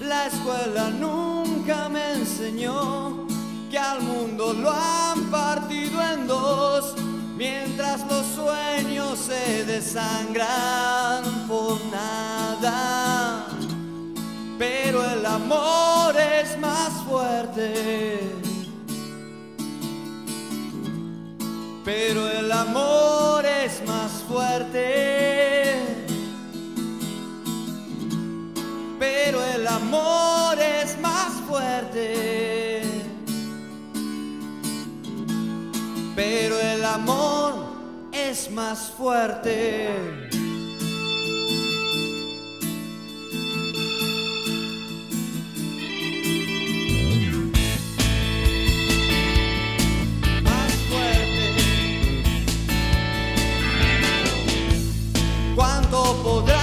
La escuela nunca me enseñó que al mundo lo han partido en dos, mientras los sueños se desangran por nada. Pero el amor es más fuerte pero el amor es más fuerte. Pero el amor es más fuerte. Pero el amor es más fuerte. poder.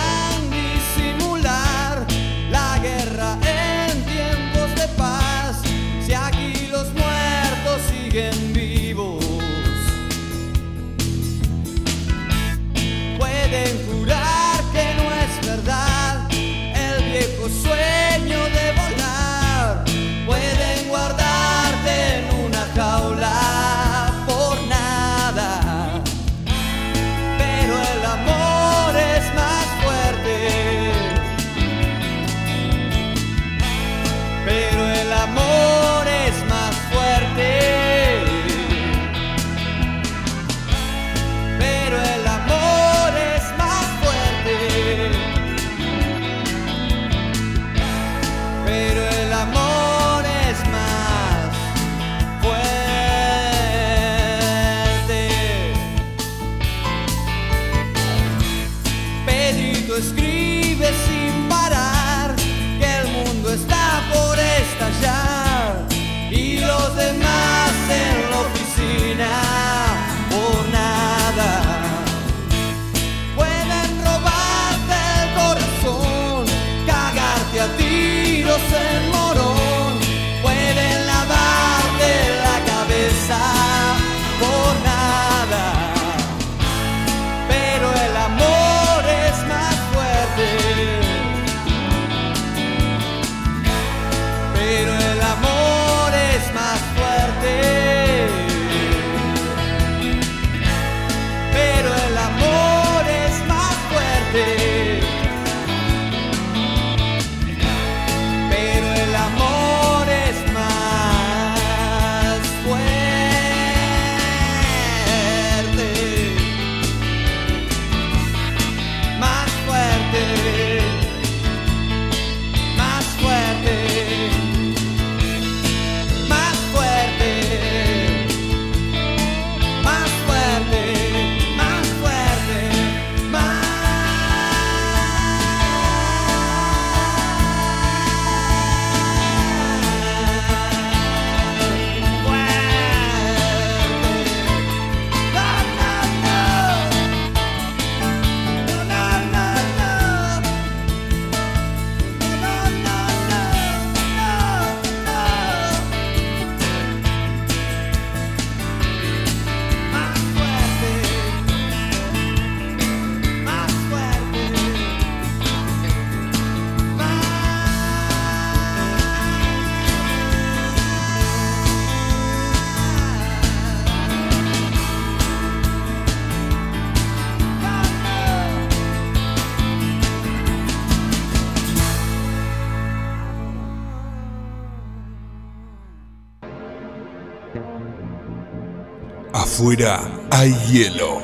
hay hielo.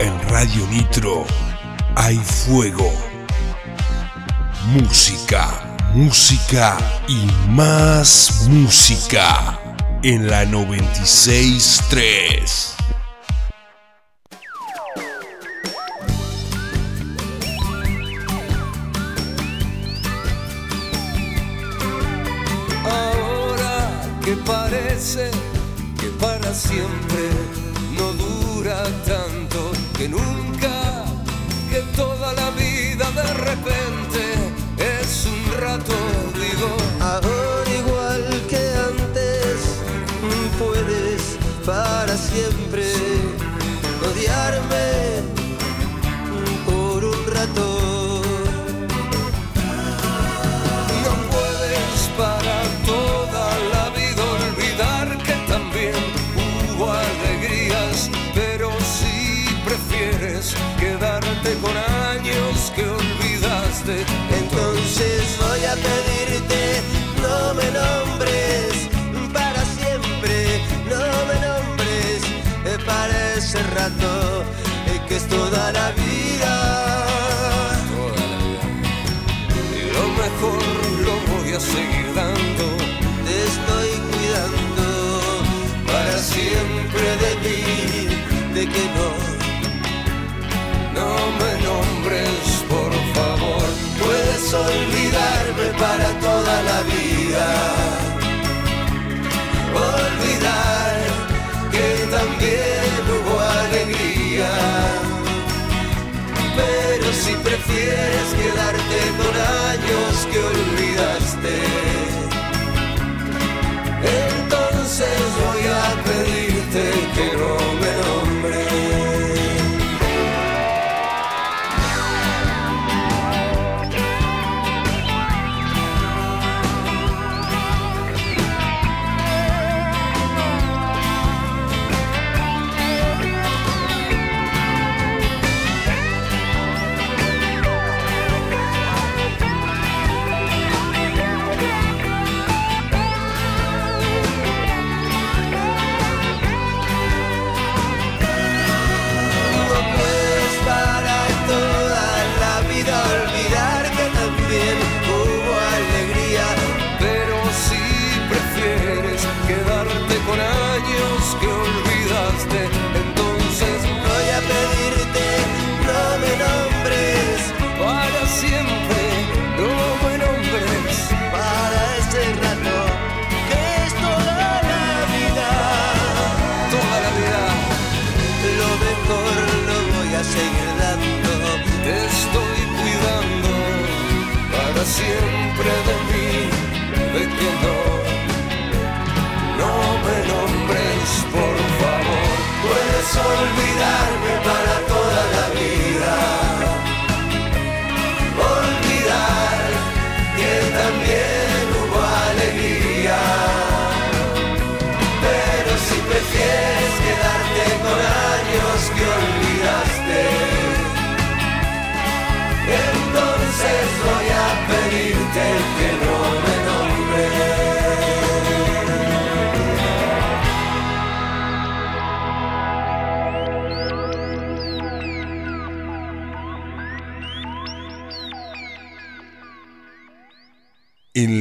En Radio Nitro hay fuego. Música, música y más música en la 963. Vida. Olvidar que también hubo alegría. Pero si prefieres quedarte con años que olvidaste,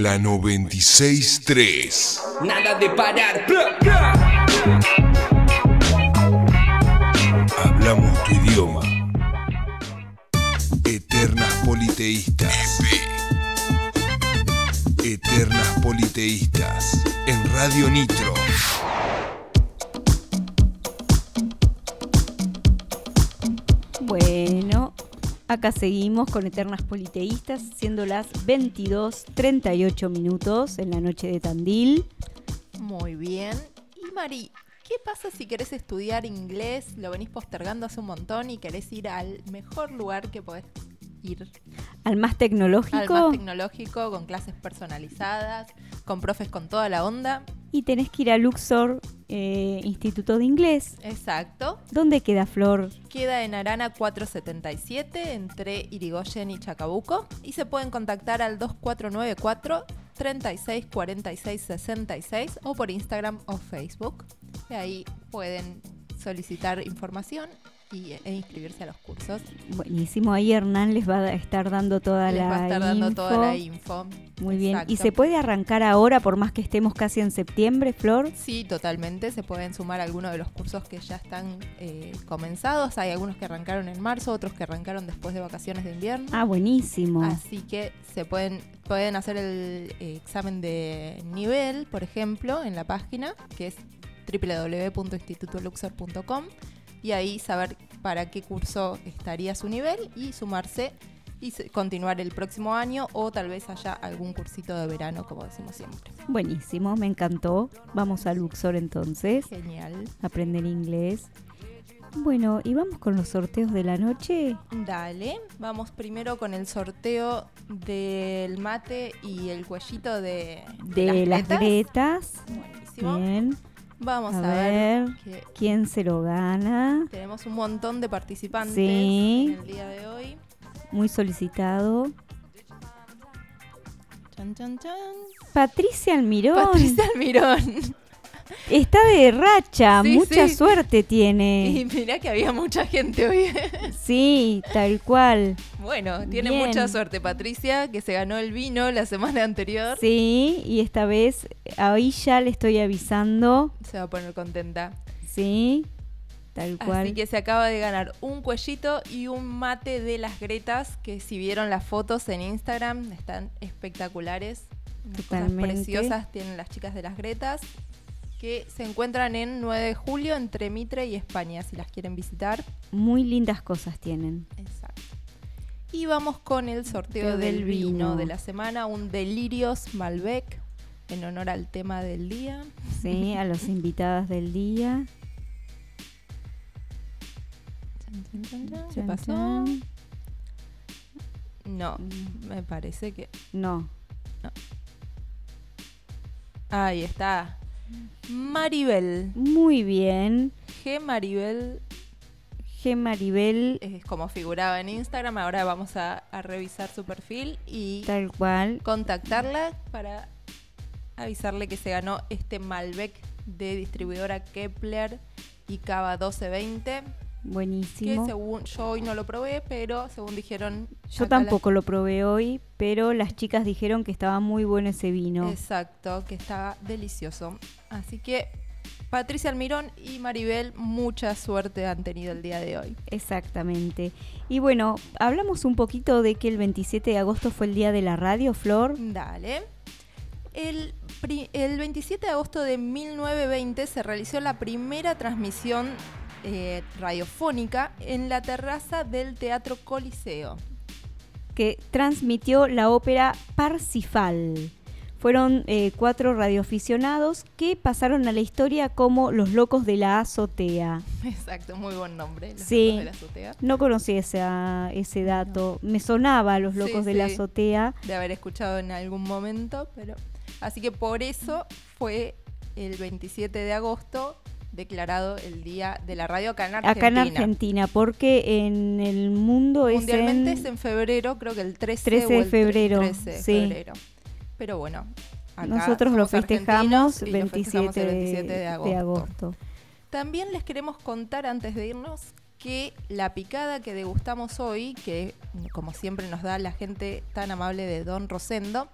En la 96.3. Nada de parar. Hablamos tu idioma. Eternas politeístas. Eternas politeístas. En Radio Nitro. Acá seguimos con Eternas Politeístas, siendo las 22.38 minutos en la noche de Tandil. Muy bien. Y Mari, ¿qué pasa si querés estudiar inglés, lo venís postergando hace un montón y querés ir al mejor lugar que podés ir? Al más tecnológico. Al más tecnológico, con clases personalizadas, con profes con toda la onda. y tenés que ir a Luxor eh, Instituto de Inglés. Exacto. ¿Dónde queda Flor? Queda en Arana 477 entre Irigoyen y Chacabuco y se pueden contactar al 2494 36 46 66 o por Instagram o Facebook. Y ahí pueden solicitar información y, e inscribirse a los cursos. Buenísimo, ahí Hernán les va a estar dando toda Les la va a estar dando info. toda la info. Muy bien. ¿Y Exacto. se puede arrancar ahora por más que estemos casi en septiembre, Flor? Sí, totalmente. Se pueden sumar algunos de los cursos que ya están eh, comenzados. Hay algunos que arrancaron en marzo, otros que arrancaron después de vacaciones de invierno. Ah, buenísimo. Así que se pueden, pueden hacer el eh, examen de nivel, por ejemplo, en la página, que es www.institutoluxor.com y ahí saber para qué curso estaría su nivel y sumarse y continuar el próximo año o tal vez haya algún cursito de verano, como decimos siempre. Buenísimo, me encantó. Vamos a Luxor entonces. Genial. Aprender inglés. Bueno, y vamos con los sorteos de la noche. Dale, vamos primero con el sorteo del mate y el cuellito de, De las gretas. gretas. Buenísimo. Bien. Vamos a, A ver, quién se lo gana. tenemos un montón de participantes Sí. en el día de hoy. Muy solicitado. Chan, chan, chan. Patricia Almirón. Patricia Almirón. Está de racha, Sí, mucha sí. suerte Y tiene. mirá que había mucha gente hoy. Sí, tal cual. bueno, tiene Bien. mucha suerte Patricia, que se ganó el vino la semana anterior. Sí, y esta vez ahí ya le estoy avisando. Se va a poner contenta. Sí, tal cual. Así que se acaba de ganar un cuellito y un mate de las Gretas, que si vieron las fotos en Instagram, están espectaculares. Unas Cosas Totalmente. preciosas tienen las chicas de las Gretas, que se encuentran en 9 de julio entre Mitre y España, si las quieren visitar. Muy lindas cosas tienen. Exacto. Y vamos con el sorteo del del vino vino. de la semana, un Delirios Malbec, en honor al tema del día. Sí, a las invitadas del día. ¿Qué pasó? No, me parece que... No. Ahí está. Maribel. Muy bien. G. Maribel G. Maribel, es como figuraba en Instagram. Ahora vamos a, a revisar su perfil y tal cual. contactarla para avisarle que se ganó este Malbec de distribuidora Kepler y Cava 1220. Que Buenísimo. según yo hoy no lo probé, pero según dijeron. Yo la- tampoco lo probé hoy, pero las chicas dijeron que estaba muy bueno ese vino. Exacto, que estaba delicioso. Así que Patricia Almirón y Maribel, mucha suerte han tenido el día de hoy. Exactamente. Y bueno, hablamos un poquito de que el 27 de agosto fue el día de la radio, Flor. Dale. El, el 27 de agosto de 1920 se realizó la primera transmisión eh, radiofónica en la terraza del Teatro Coliseo. que transmitió la ópera Parsifal. Fueron eh, cuatro radioaficionados que pasaron a la historia como los locos de la azotea. Exacto, muy buen nombre. los Sí, locos de la azotea. no conocía esa- ese dato. Me sonaba a los locos Sí, de la azotea. De haber escuchado en algún momento, pero. Así que por eso fue el 27 de agosto declarado el Día de la Radio acá en Argentina. Acá en Argentina, porque en el mundo es Mundialmente en... es en febrero, creo que el 13, 13 o de el febrero, 13 de sí. febrero. Pero bueno, acá Nosotros lo festejamos y lo 27, festejamos el 27 de de agosto. agosto. También les queremos contar antes de irnos que la picada que degustamos hoy, que como siempre nos da la gente tan amable de Don Rosendo,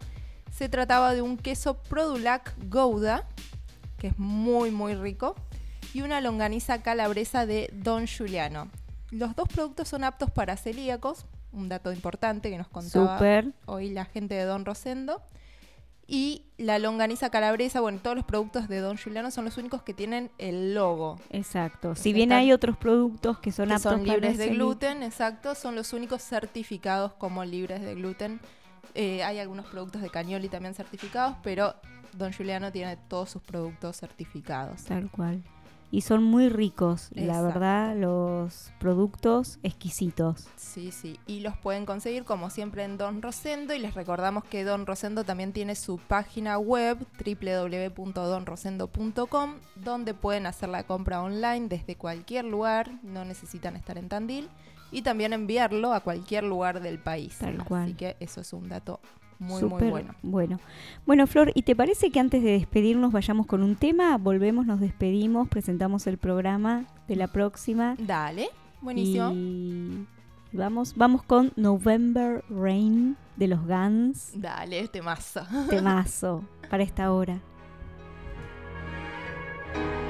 se trataba de un queso Produlac Gouda, que es muy muy rico, y una longaniza calabresa de Don Giuliano. Los dos productos son aptos para celíacos, un dato importante que nos contaba hoy la gente de Don Rosendo. Y la longaniza calabresa, bueno, todos los productos de Don Giuliano son los únicos que tienen el logo. Exacto. Si bien hay otros productos que son que aptos son para libres de gluten, exacto, son los únicos certificados como libres de gluten. Eh, hay algunos productos de Cañoli también certificados, pero Don Giuliano tiene todos sus productos certificados. Tal cual. Y son muy ricos, la verdad, los productos exquisitos. Sí, sí. Y los pueden conseguir como siempre en Don Rosendo. Y les recordamos que Don Rosendo también tiene su página web www.donrosendo.com donde pueden hacer la compra online desde cualquier lugar. No necesitan estar en Tandil. Y también enviarlo a cualquier lugar del país. Tal Así cual. que eso es un dato muy, Súper muy bueno. bueno. Bueno, Flor, ¿y te parece que antes de despedirnos vayamos con un tema? Volvemos, nos despedimos, presentamos el programa de la próxima. Dale, buenísimo. Y vamos, vamos con November Rain de los Guns. Dale, este mazo. Temazo para esta hora.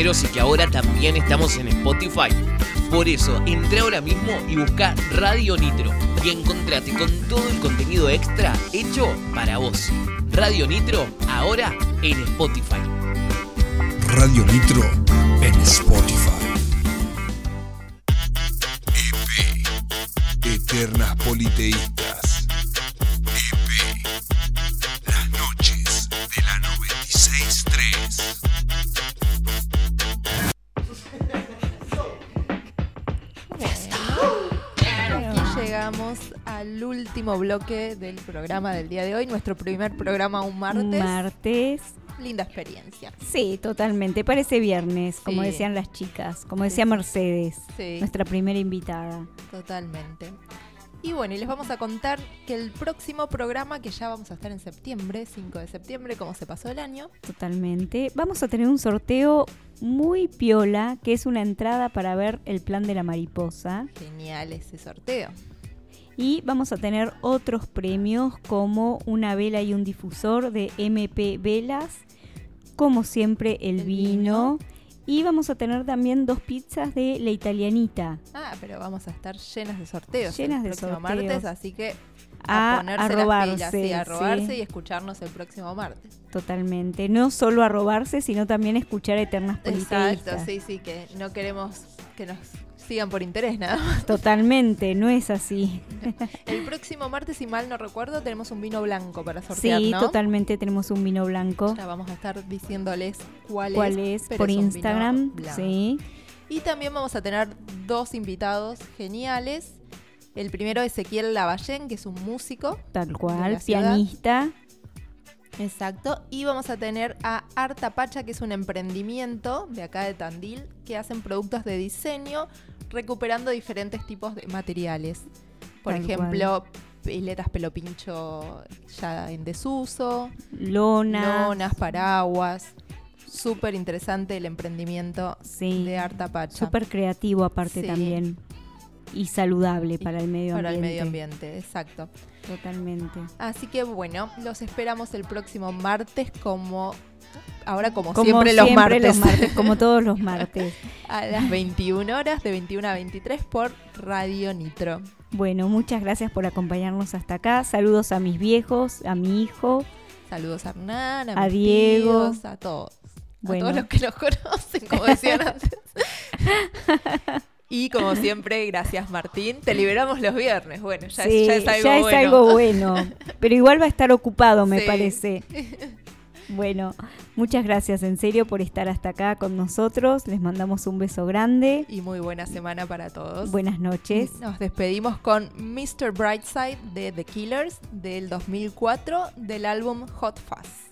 cancheros y que ahora también estamos en Spotify. Por eso, entra ahora mismo y busca Radio Nitro y encontrate con todo el contenido extra hecho para vos. Radio Nitro, ahora en Spotify. Radio Nitro en Spotify. EP Eternas Politeístas. Último bloque del programa del día de hoy, nuestro primer programa un martes. Martes. Linda experiencia. Sí, totalmente. Parece viernes, como Sí. decían las chicas, como decía Mercedes, Sí. nuestra primera invitada. Totalmente. Y bueno, y les vamos a contar que el próximo programa, que ya vamos a estar en septiembre, 5 de septiembre, como se pasó el año, Totalmente. Vamos a tener un sorteo muy piola, que es una entrada para ver el plan de la mariposa. genial ese sorteo. Y vamos a tener otros premios como una vela y un difusor de MP Velas, como siempre el, vino. Y vamos a tener también dos pizzas de la italianita. Ah, pero vamos a estar llenas de sorteos Llenas el de próximo sorteos. martes, así que a, A- ponerse a las robarse, pilas, sí, a sí. robarse y escucharnos el próximo martes. Totalmente. No solo a robarse, sino también a escuchar Eternas Politeístas. Exacto, sí, sí, que no queremos que nos sigan por interés nada más. Totalmente, no es así. El próximo martes, si mal no recuerdo, tenemos un vino blanco para sortear, Sí, ¿no? totalmente tenemos un vino blanco. Ya vamos a estar diciéndoles cuál, ¿Cuál es? Por es Instagram, sí. Y también vamos a tener dos invitados geniales. El primero, Ezequiel Lavallén, que es un músico. Tal cual, pianista. Exacto. Y vamos a tener a Arta Pacha, que es un emprendimiento de acá de Tandil, que hacen productos de diseño recuperando diferentes tipos de materiales. Por Tal ejemplo, piletas pelo pincho ya en desuso, Lonas. lonas, paraguas. Súper interesante el emprendimiento de Arta Pacha. Súper creativo aparte Sí. también. Y saludable para el medio Para el ambiente. medio ambiente, exacto. Totalmente. Así que bueno, los esperamos el próximo martes como ahora como, Como siempre, los, martes. los martes, como todos los martes. a las 21 horas de 21 a 23 por Radio Nitro. Bueno, muchas gracias por acompañarnos hasta acá. Saludos a mis viejos, a mi hijo. Saludos a Hernán, a, A mis Diego. tíos, a todos. Bueno. A todos los que los conocen, como decían antes. Y como siempre, gracias Martín. Te liberamos los viernes. Bueno, ya, es- ya es algo ya es bueno. algo bueno. Pero igual va a estar ocupado, me Sí. parece. Bueno, muchas gracias en serio por estar hasta acá con nosotros. Les mandamos un beso grande. Y muy buena semana para todos. Buenas noches. Nos despedimos con Mr. Brightside de The Killers del 2004 del álbum Hot Fuzz.